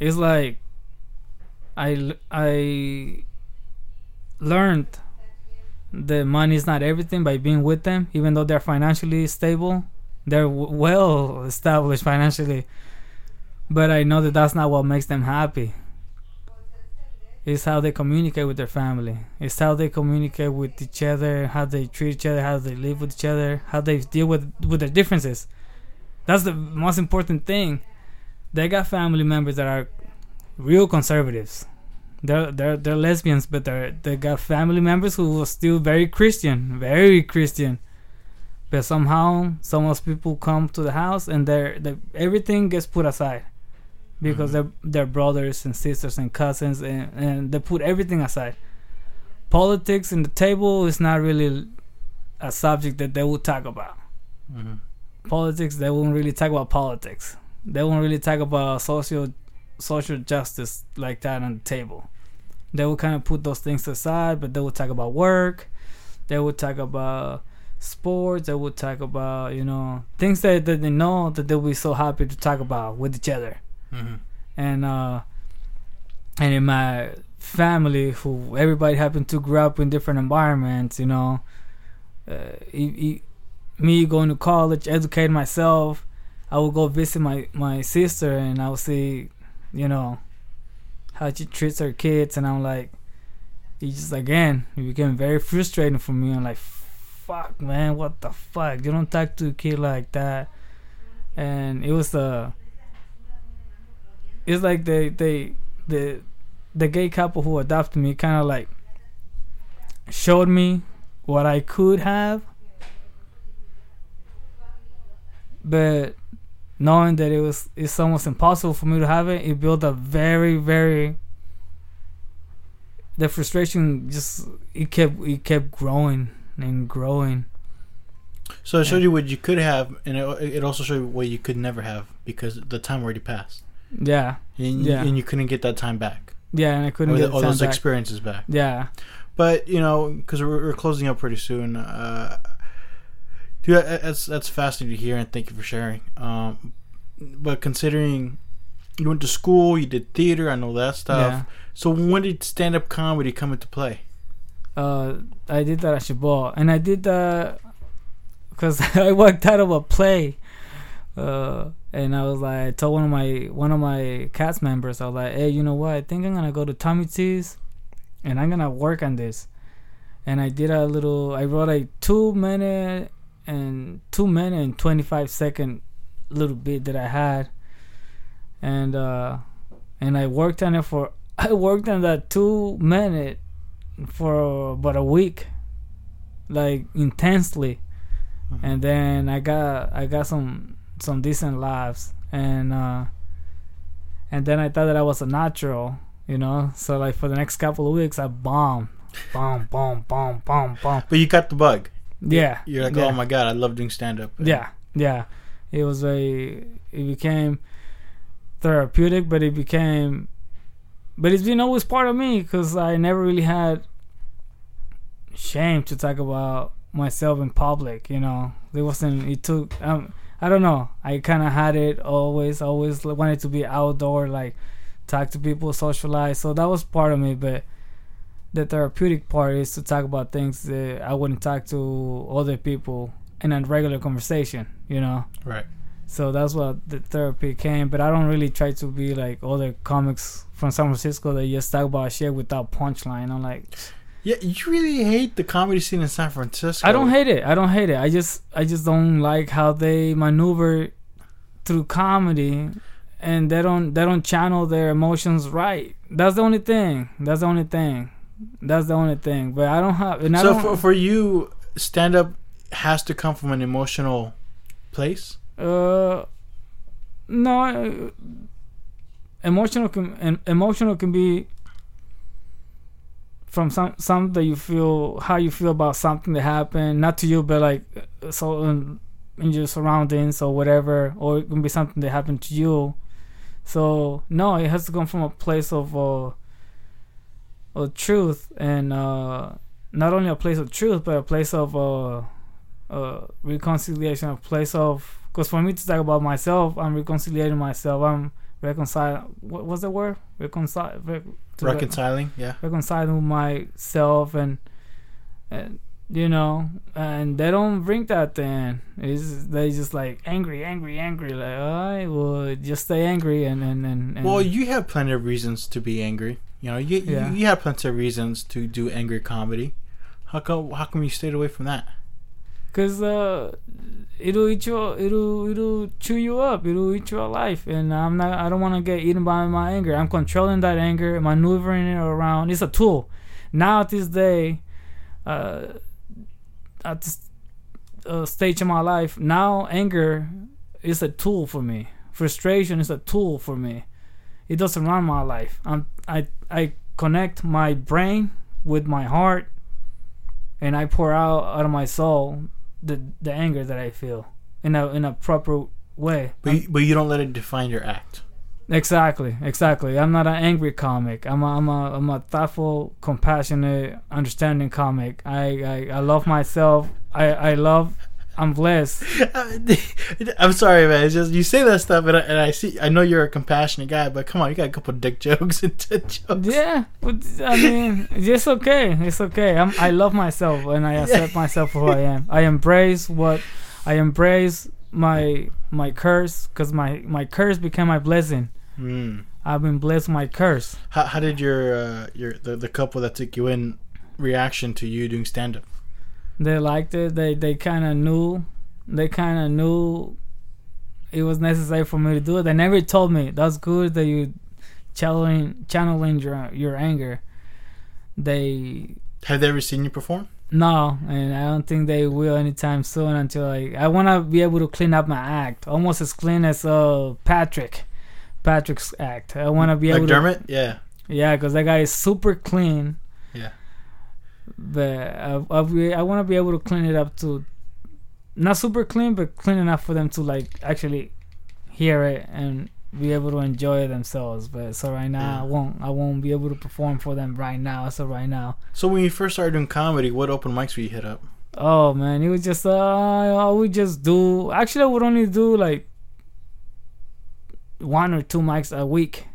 Speaker 2: it's like i i learned that money is not everything by being with them. Even though they're financially stable they're well established financially. But i know that that's not what makes them happy. It's how they communicate with their family. It's how they communicate with each other how they treat each other how they live with each other how they deal with with their differences. That's the most important thing they got family members that are real conservatives. They're they're they're lesbians but they're they got family members who are still very christian very christian. But somehow some of those people come to the house and they're, they everything gets put aside because
Speaker 1: Mhm.
Speaker 2: they're they're brothers and sisters and cousins and, and they put everything aside. Politics in the table is not really a subject that they will talk about.
Speaker 1: Mm-hmm.
Speaker 2: politics they won't really talk about politics they won't really talk about social social justice like that on the table. They will kind of put those things aside but they will talk about work. They will talk about sports. They will talk about you know things that, that they know that they'll be so happy to talk about with each other.
Speaker 1: Mm-hmm.
Speaker 2: and uh and in my family who everybody happened to grow up in different environments you know uh, e- e- me going to college educating myself i would go visit my my sister and i would see you know how she treats her kids. And i'm like it just again it became very frustrating for me. I'm like fuck man what the fuck? You don't talk to a kid like that. And it was uh it's like they they the the gay couple who adopted me kind of like showed me what I could have, but knowing that it was it's almost impossible for me to have it, it built a very very the frustration just it kept it kept growing and growing.
Speaker 1: So it showed you what you could have, and it, it also showed you what you could never have because the time already passed,
Speaker 2: Yeah,
Speaker 1: and,
Speaker 2: Yeah.
Speaker 1: you, and you couldn't get that time back,
Speaker 2: yeah, and I couldn't
Speaker 1: or,
Speaker 2: get
Speaker 1: the,
Speaker 2: time
Speaker 1: those
Speaker 2: back.
Speaker 1: experiences back.
Speaker 2: Yeah,
Speaker 1: But you know, because we're, we're closing up pretty soon. Uh, dude, that's that's fascinating to hear, and thank you for sharing. Um, but considering you went to school, you did theater, I know that stuff.
Speaker 2: yeah.
Speaker 1: So when did stand up comedy come into play?
Speaker 2: uh, I did that at Chabot, and I did that because I worked out of a play, uh, and I was like, I told one of my one of my cast members, I was like, hey, you know what? I think I'm gonna go to Tommy T's, and I'm gonna work on this, and I did a little. I wrote a two minute and two minute and twenty five second little bit that I had, and uh, and I worked on it for. I worked on that two minute for about a week, like intensely, and then I got I got some some decent laughs, and uh, and then I thought that I was a natural, you know. So like for the next couple of weeks, I bombed, bomb, bomb, bomb, bomb, bomb.
Speaker 1: But you got the bug.
Speaker 2: Yeah,
Speaker 1: You're like,
Speaker 2: yeah.
Speaker 1: oh my god, I love doing stand up.
Speaker 2: Yeah, yeah. It was a. It became therapeutic, but it became. But it's been always part of me because I never really had shame to talk about myself in public. You know, it wasn't. It took. Um, I don't know. I kind of had it always. Always wanted to be outdoor, like talk to people, socialize. So that was part of me. But the therapeutic part is to talk about things that I wouldn't talk to other people in a regular conversation. You know.
Speaker 1: Right.
Speaker 2: So that's what the therapy came. But I don't really try to be like other comics from San Francisco that just talk about shit without punchline. I'm like,
Speaker 1: Yeah, you really hate the comedy scene in San Francisco.
Speaker 2: I don't hate it. I don't hate it. I just I just don't like how they maneuver through comedy and they don't they don't channel their emotions right. That's the only thing. That's the only thing. That's the only thing. But I don't have and I
Speaker 1: So
Speaker 2: don't,
Speaker 1: for, for you, stand up has to come from an emotional place.
Speaker 2: Uh, no. uh, Emotional can em- emotional can be from some some that you feel how you feel about something that happened, not to you, but like uh, so in, in your surroundings or whatever, or it can be something that happened to you. So no, it has to come from a place of uh, of truth and uh, not only a place of truth, but a place of uh, uh, reconciliation, a place of because for me to talk about myself, I'm reconciliating myself. I'm reconciling. What was the word? Reconcile. Rec- to re-
Speaker 1: Reconciling, yeah.
Speaker 2: reconciling with myself and and you know, and they don't bring that then. It's they just like angry, angry, angry. Like, I will just stay angry and and and. and
Speaker 1: Well, you have plenty of reasons to be angry. You know, you
Speaker 2: Yeah.
Speaker 1: you, you have plenty of reasons to do angry comedy. How come? How come you stayed away from that?
Speaker 2: Cause uh, it'll eat you. It'll it'll chew you up. It'll eat your life, And I'm not. I don't want to get eaten by my anger. I'm controlling that anger, maneuvering it around. It's a tool. Now at this day, uh, at this uh, stage of my life, now anger is a tool for me. Frustration is a tool for me. It doesn't run my life. I'm. I I connect my brain with my heart, and I pour out out of my soul the the anger that I feel in a in a proper way.
Speaker 1: But you, but you don't let it define your act.
Speaker 2: Exactly, exactly. I'm not an angry comic. I'm a, I'm a, I'm a thoughtful, compassionate, understanding comic. I, I, I love myself. I, I love. I'm blessed.
Speaker 1: I'm sorry, man. It's just you say that stuff, and I, and I see. I know you're a compassionate guy, but come on, you got a couple dick jokes and tit jokes.
Speaker 2: Yeah, but, I mean, it's okay. It's okay. I'm, I love myself and I accept myself for who I am. I embrace what I embrace my my curse because my my curse became my blessing.
Speaker 1: Mm.
Speaker 2: I've been blessed with my curse.
Speaker 1: How, how did your uh, your the, the couple that took you in reaction to you doing stand up?
Speaker 2: They liked it. They they kind of knew. They kind of knew it was necessary for me to do it. They never told me that's good that you channeling channeling your your anger. They
Speaker 1: Have they ever seen you perform?
Speaker 2: no, and I don't think they will anytime soon. Until like I want to be able to clean up my act, almost as clean as uh Patrick, Patrick's act. I want to be
Speaker 1: like
Speaker 2: able
Speaker 1: Dermot? Yeah.
Speaker 2: yeah, because that guy is super clean.
Speaker 1: Yeah.
Speaker 2: But I I, I want to be able to clean it up to not super clean, but clean enough for them to like actually hear it and be able to enjoy it themselves. But so right now, I won't I won't be able to perform for them right now. So right now.
Speaker 1: So when you first started doing comedy, what open mics were you hit up?
Speaker 2: Oh man, it was just uh, I would just do. Actually, I would only do like one or two mics a week.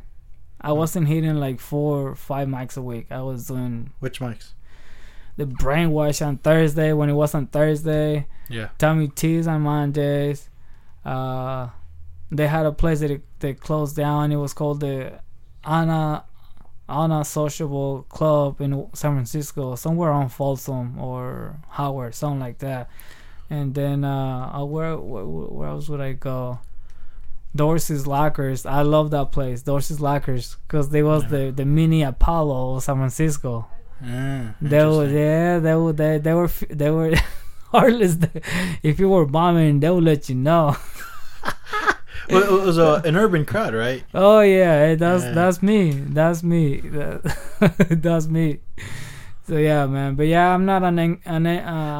Speaker 2: I wasn't hitting like four or five mics a week. I was doing
Speaker 1: Which mics?
Speaker 2: The brainwash on Thursday when it was on Thursday.
Speaker 1: Yeah.
Speaker 2: Tommy T's on Mondays. Uh, they had a place that it, they closed down. It was called the Anna Anna Sociable Club in San Francisco, somewhere on Folsom or Howard, something like that. And then uh, uh, where, where where else would I go? Dorsey's Lockers. I love that place, Dorsey's Lockers, because they was the the mini Apollo of San Francisco.
Speaker 1: Ah,
Speaker 2: They were yeah, they were they, they were they were heartless. If you were bombing, they would let you know.
Speaker 1: Well, it was a, an urban crowd, right?
Speaker 2: Oh yeah, that's
Speaker 1: Yeah.
Speaker 2: that's me. That's me. That's me. So yeah, man. But yeah, I'm not an, ang- an uh,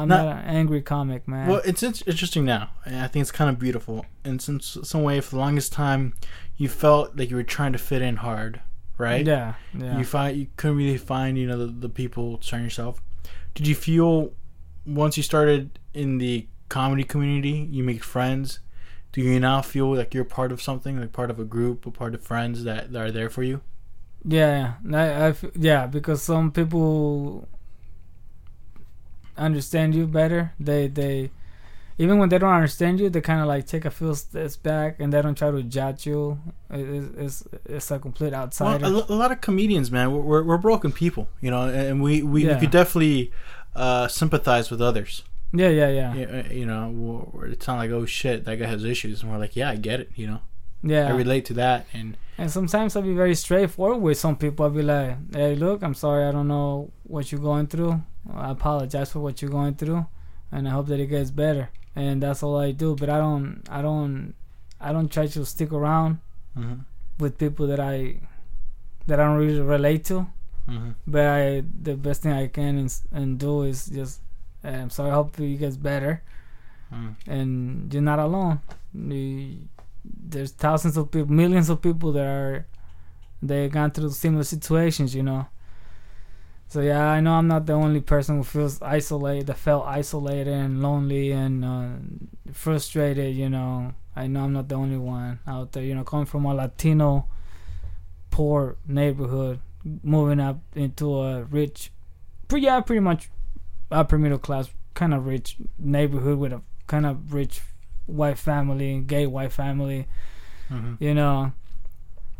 Speaker 2: I'm
Speaker 1: Not-
Speaker 2: not, an angry comic, man.
Speaker 1: Well, it's, it's interesting now. I think it's kind of beautiful. And since some way, for the longest time, you felt like you were trying to fit in hard, right?
Speaker 2: Yeah, yeah.
Speaker 1: You find you couldn't really find you know the, the people to surround yourself. Did you feel once you started in the comedy community, you make friends. Do you now feel like you're part of something, like part of a group, a part of friends that, that are there for you?
Speaker 2: Yeah, yeah, I, I yeah, because some people understand you better. They they even when they don't understand you, they kind of like take a few steps back and they don't try to judge you. It's, it's it's a complete
Speaker 1: Well,
Speaker 2: outsider.
Speaker 1: a, a lot of comedians, man, we're, we're, we're broken people, you know, and we, we,
Speaker 2: Yeah.
Speaker 1: we could definitely uh, sympathize with others.
Speaker 2: yeah, yeah, yeah,
Speaker 1: You, uh, you know, we're- it's not like, oh shit, that guy has issues. And we're like, yeah, I get it, you know.
Speaker 2: Yeah.
Speaker 1: I relate to that. And
Speaker 2: And sometimes I'll be very straightforward with some people. I'll be like, "Hey, look, I'm sorry. I don't know what you're going through. I apologize for what you're going through, and I hope that it gets better." And that's all I do. But I don't, I don't, I don't try to stick around
Speaker 1: mhm,
Speaker 2: with people that I that I don't really relate to.
Speaker 1: mhm.
Speaker 2: But I, the best thing I can and, and do is just, "Hey, I'm. I hope you gets better,
Speaker 1: Mm.
Speaker 2: and you're not alone. The- There's thousands of people, millions of people that are they gone through similar situations, you know. So yeah, I know I'm not the only person who feels isolated, that felt isolated and lonely and uh, frustrated. You know, I know I'm not the only one out there. You know, coming from a Latino poor neighborhood, moving up into a rich, pretty yeah, pretty much upper middle class, kind of rich neighborhood with a kind of rich white family, gay white family.
Speaker 1: Mhm.
Speaker 2: You know,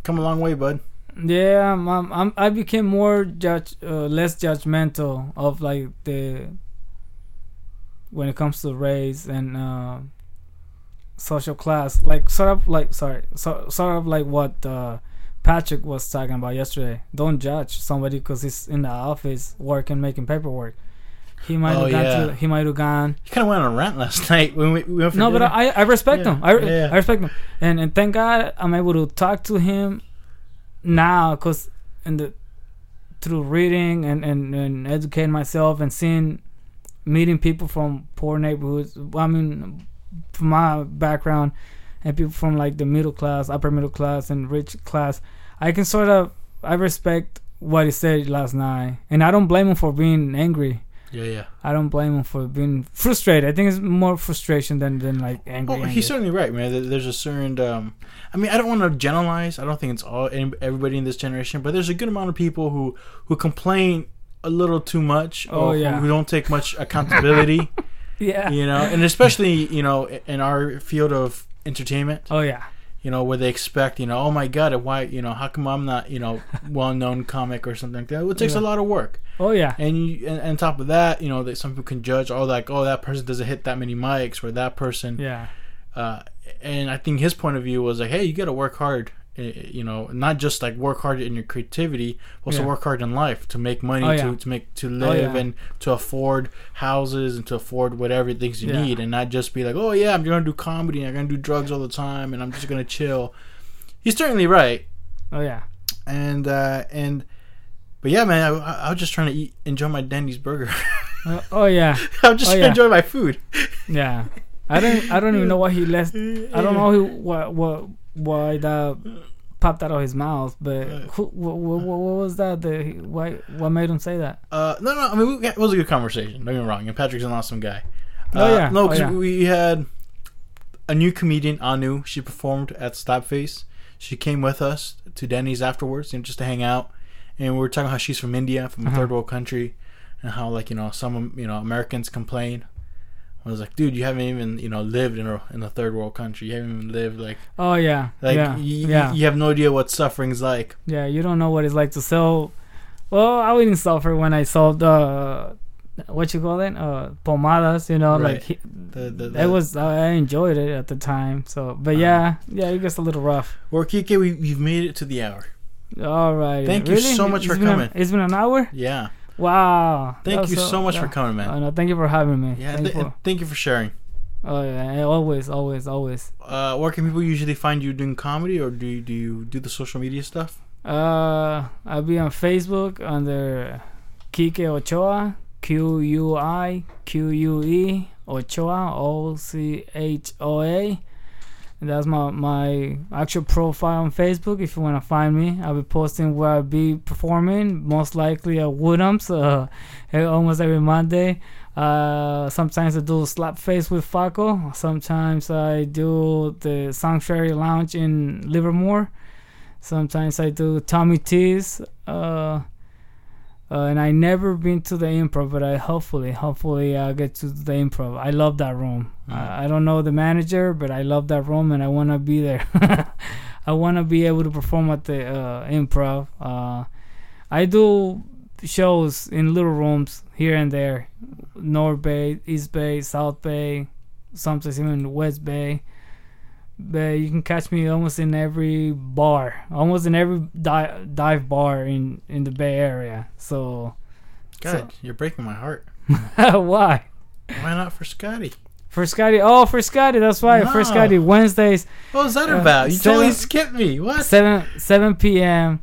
Speaker 1: Come a long way, bud.
Speaker 2: Yeah, I'm, I'm, I became more judge, uh, less judgmental of like the when it comes to race and uh, social class, like sort of like sorry, so, sort of like what uh, Patrick was talking about yesterday. Don't judge somebody because he's in the office working, making paperwork. He might
Speaker 1: Oh,
Speaker 2: have gone
Speaker 1: yeah.
Speaker 2: to, he might have gone
Speaker 1: You kind of went on a rant last night when we, we went for
Speaker 2: no, but. I I respect
Speaker 1: Yeah,
Speaker 2: him. I,
Speaker 1: yeah.
Speaker 2: I respect him, and and thank God I'm able to talk to him now, cause in the through reading and and and educating myself and seeing meeting people from poor neighborhoods. I mean, from my background and people from like the middle class, upper middle class, and rich class, I can sort of I respect what he said last night, and I don't blame him for being angry.
Speaker 1: Yeah, yeah.
Speaker 2: I don't blame him for being frustrated. I think it's more frustration than than like angry.
Speaker 1: Well,
Speaker 2: anger.
Speaker 1: he's certainly right, man. There's a certain. Um, I mean, I don't want to generalize. I don't think it's all everybody in this generation, but there's a good amount of people who who complain a little too much.
Speaker 2: Oh,
Speaker 1: or
Speaker 2: yeah.
Speaker 1: Who don't take much accountability.
Speaker 2: yeah.
Speaker 1: you know, and especially you know in our field of entertainment,
Speaker 2: Oh yeah.
Speaker 1: You know, where they expect, you know, oh my god, why, you know, how come I'm not, you know, well-known comic or something like that? Well, it takes
Speaker 2: Yeah.
Speaker 1: a lot of work,
Speaker 2: Oh yeah.
Speaker 1: and you, and, and on top of that, you know, that some people can judge, oh, like, oh, that person doesn't hit that many mics, or that person,
Speaker 2: Yeah.
Speaker 1: uh, and I think his point of view was like, hey, you got to work hard. Eh, You know, not just like work hard in your creativity, also
Speaker 2: Yeah.
Speaker 1: work hard in life to make money,
Speaker 2: Oh, yeah.
Speaker 1: to, to make to
Speaker 2: Oh,
Speaker 1: live,
Speaker 2: yeah.
Speaker 1: and to afford houses and to afford whatever things you need, and not just be like, oh yeah, I'm gonna do comedy, I'm gonna do drugs all the time, and I'm just gonna chill. He's certainly right,
Speaker 2: Oh yeah.
Speaker 1: and uh, and but yeah, man, I, I, I was just trying to eat, enjoy my Denny's burger.
Speaker 2: Uh, oh yeah.
Speaker 1: I'm just
Speaker 2: Oh,
Speaker 1: trying
Speaker 2: yeah.
Speaker 1: to enjoy my food.
Speaker 2: Yeah. I don't. I don't even know why he left. I don't know who, what what why that popped out of his mouth. But who, what, what, what was that? The why? What made him say that?
Speaker 1: Uh, no, no. I mean, we, it was a good conversation. Don't get me wrong. And Patrick's an awesome guy.
Speaker 2: Oh,
Speaker 1: Uh,
Speaker 2: yeah.
Speaker 1: No,
Speaker 2: Oh,
Speaker 1: because
Speaker 2: yeah.
Speaker 1: we had a new comedian, Anu. She performed at Stopface. She came with us to Denny's afterwards, and just to hang out. And we were talking how she's from India, from a
Speaker 2: Uh-huh.
Speaker 1: third world country, and how like you know some you know Americans complain. I was like, dude, you haven't even you know lived in a in a third world country. You haven't even lived like
Speaker 2: Oh yeah.
Speaker 1: like
Speaker 2: yeah.
Speaker 1: y- y-
Speaker 2: yeah.
Speaker 1: you have no idea what suffering's like.
Speaker 2: Yeah. You don't know what it's like to sell. Well, I didn't suffer when I sold uh, what you call it? Uh, pomadas. You know,
Speaker 1: Right.
Speaker 2: like he,
Speaker 1: The, the,
Speaker 2: it was. I enjoyed it at the time. So, but yeah, yeah, it gets a little rough.
Speaker 1: Well, Kike, we, we've made it to the hour.
Speaker 2: All right.
Speaker 1: Thank you so much for
Speaker 2: been an-
Speaker 1: coming.
Speaker 2: it's been an hour.
Speaker 1: Yeah.
Speaker 2: Wow.
Speaker 1: Thank you so much for coming, man.
Speaker 2: Oh, no, thank you for having me.
Speaker 1: Yeah,
Speaker 2: Thank
Speaker 1: th-
Speaker 2: you for,
Speaker 1: thank you for sharing.
Speaker 2: oh yeah, always, always, always.
Speaker 1: Uh, where can people usually find you doing comedy, or do you, do you do the social media stuff?
Speaker 2: Uh, I'll be on Facebook under Kike Ochoa, Q U I Q U E Ochoa, O C H O A. That's my my actual profile on Facebook. If you want to find me, I'll be posting where I'll be performing. Most likely at Woodhams, uh, almost every Monday. Uh, sometimes I do slap face with Faco. Sometimes I do the Sanctuary Lounge in Livermore. Sometimes I do Tommy T's. Uh, uh, and I never been to the improv, but I hopefully, hopefully I'll get to the improv. I love that room.
Speaker 1: Mm.
Speaker 2: I, I don't know the manager, but I love that room, and I want to be there. I want to be able to perform at the uh, improv. Uh, I do shows in little rooms here and there, North Bay, East Bay, South Bay, sometimes even West Bay. But you can catch me almost in every bar, almost in every di- dive bar in in the Bay Area. So,
Speaker 1: God, you're breaking my heart.
Speaker 2: why?
Speaker 1: Why not Frascati?
Speaker 2: For Scotty, oh, Frascati, that's right. Frascati, Wednesdays,
Speaker 1: What was that
Speaker 2: Uh,
Speaker 1: about? You
Speaker 2: seven-
Speaker 1: totally skipped me. What?
Speaker 2: seven seven p.m.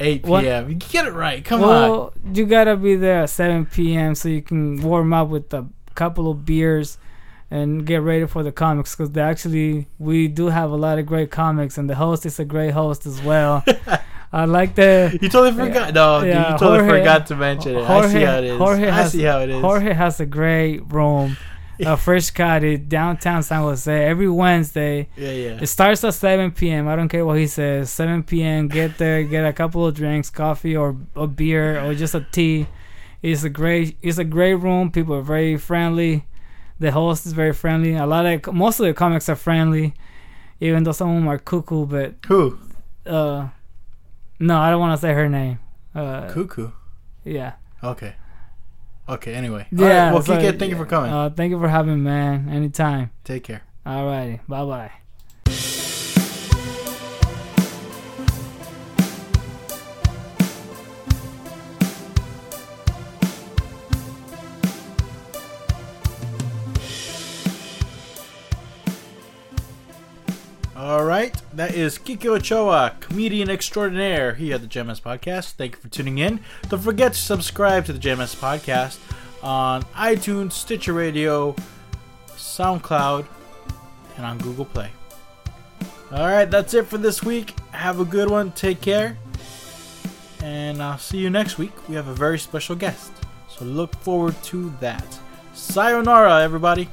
Speaker 1: 8
Speaker 2: What-
Speaker 1: p.m. You get it right. Come on.
Speaker 2: well, you gotta be there at 7 p.m. so you can warm up with a couple of beers and get ready for the comics because they actually we do have a lot of great comics and the host is a great host as well. I like the
Speaker 1: You totally forgot. No, dude, you totally
Speaker 2: Jorge-
Speaker 1: forgot to mention it. I see how it is.
Speaker 2: Jorge
Speaker 1: I
Speaker 2: has-
Speaker 1: see how it is.
Speaker 2: Jorge has a great room. A Uh, Frascati downtown San Jose every Wednesday.
Speaker 1: Yeah, yeah.
Speaker 2: It starts at 7 p.m. I don't care what he says. 7 p.m. Get there, get a couple of drinks, coffee or a beer or just a tea. It's a great, it's a great room. People are very friendly. The host is very friendly. A lot of most of the comics are friendly, even though some of them are cuckoo. But
Speaker 1: Who?
Speaker 2: uh, no, I don't want to say her name. Uh,
Speaker 1: Cuckoo.
Speaker 2: yeah,
Speaker 1: Okay. Okay, anyway.
Speaker 2: yeah.
Speaker 1: Alright, well,
Speaker 2: so-
Speaker 1: Kike, thank you for coming.
Speaker 2: Uh, thank you for having me, man. Anytime.
Speaker 1: Take care.
Speaker 2: Alrighty, bye bye.
Speaker 1: All right, that is Kike Ochoa, comedian extraordinaire here at the JMS Podcast. Thank you for tuning in. Don't forget to subscribe to the JMS Podcast on iTunes, Stitcher Radio, SoundCloud, and on Google Play. All right, that's it for this week. Have a good one. Take care. And I'll see you next week. We have a very special guest. So look forward to that. Sayonara, everybody.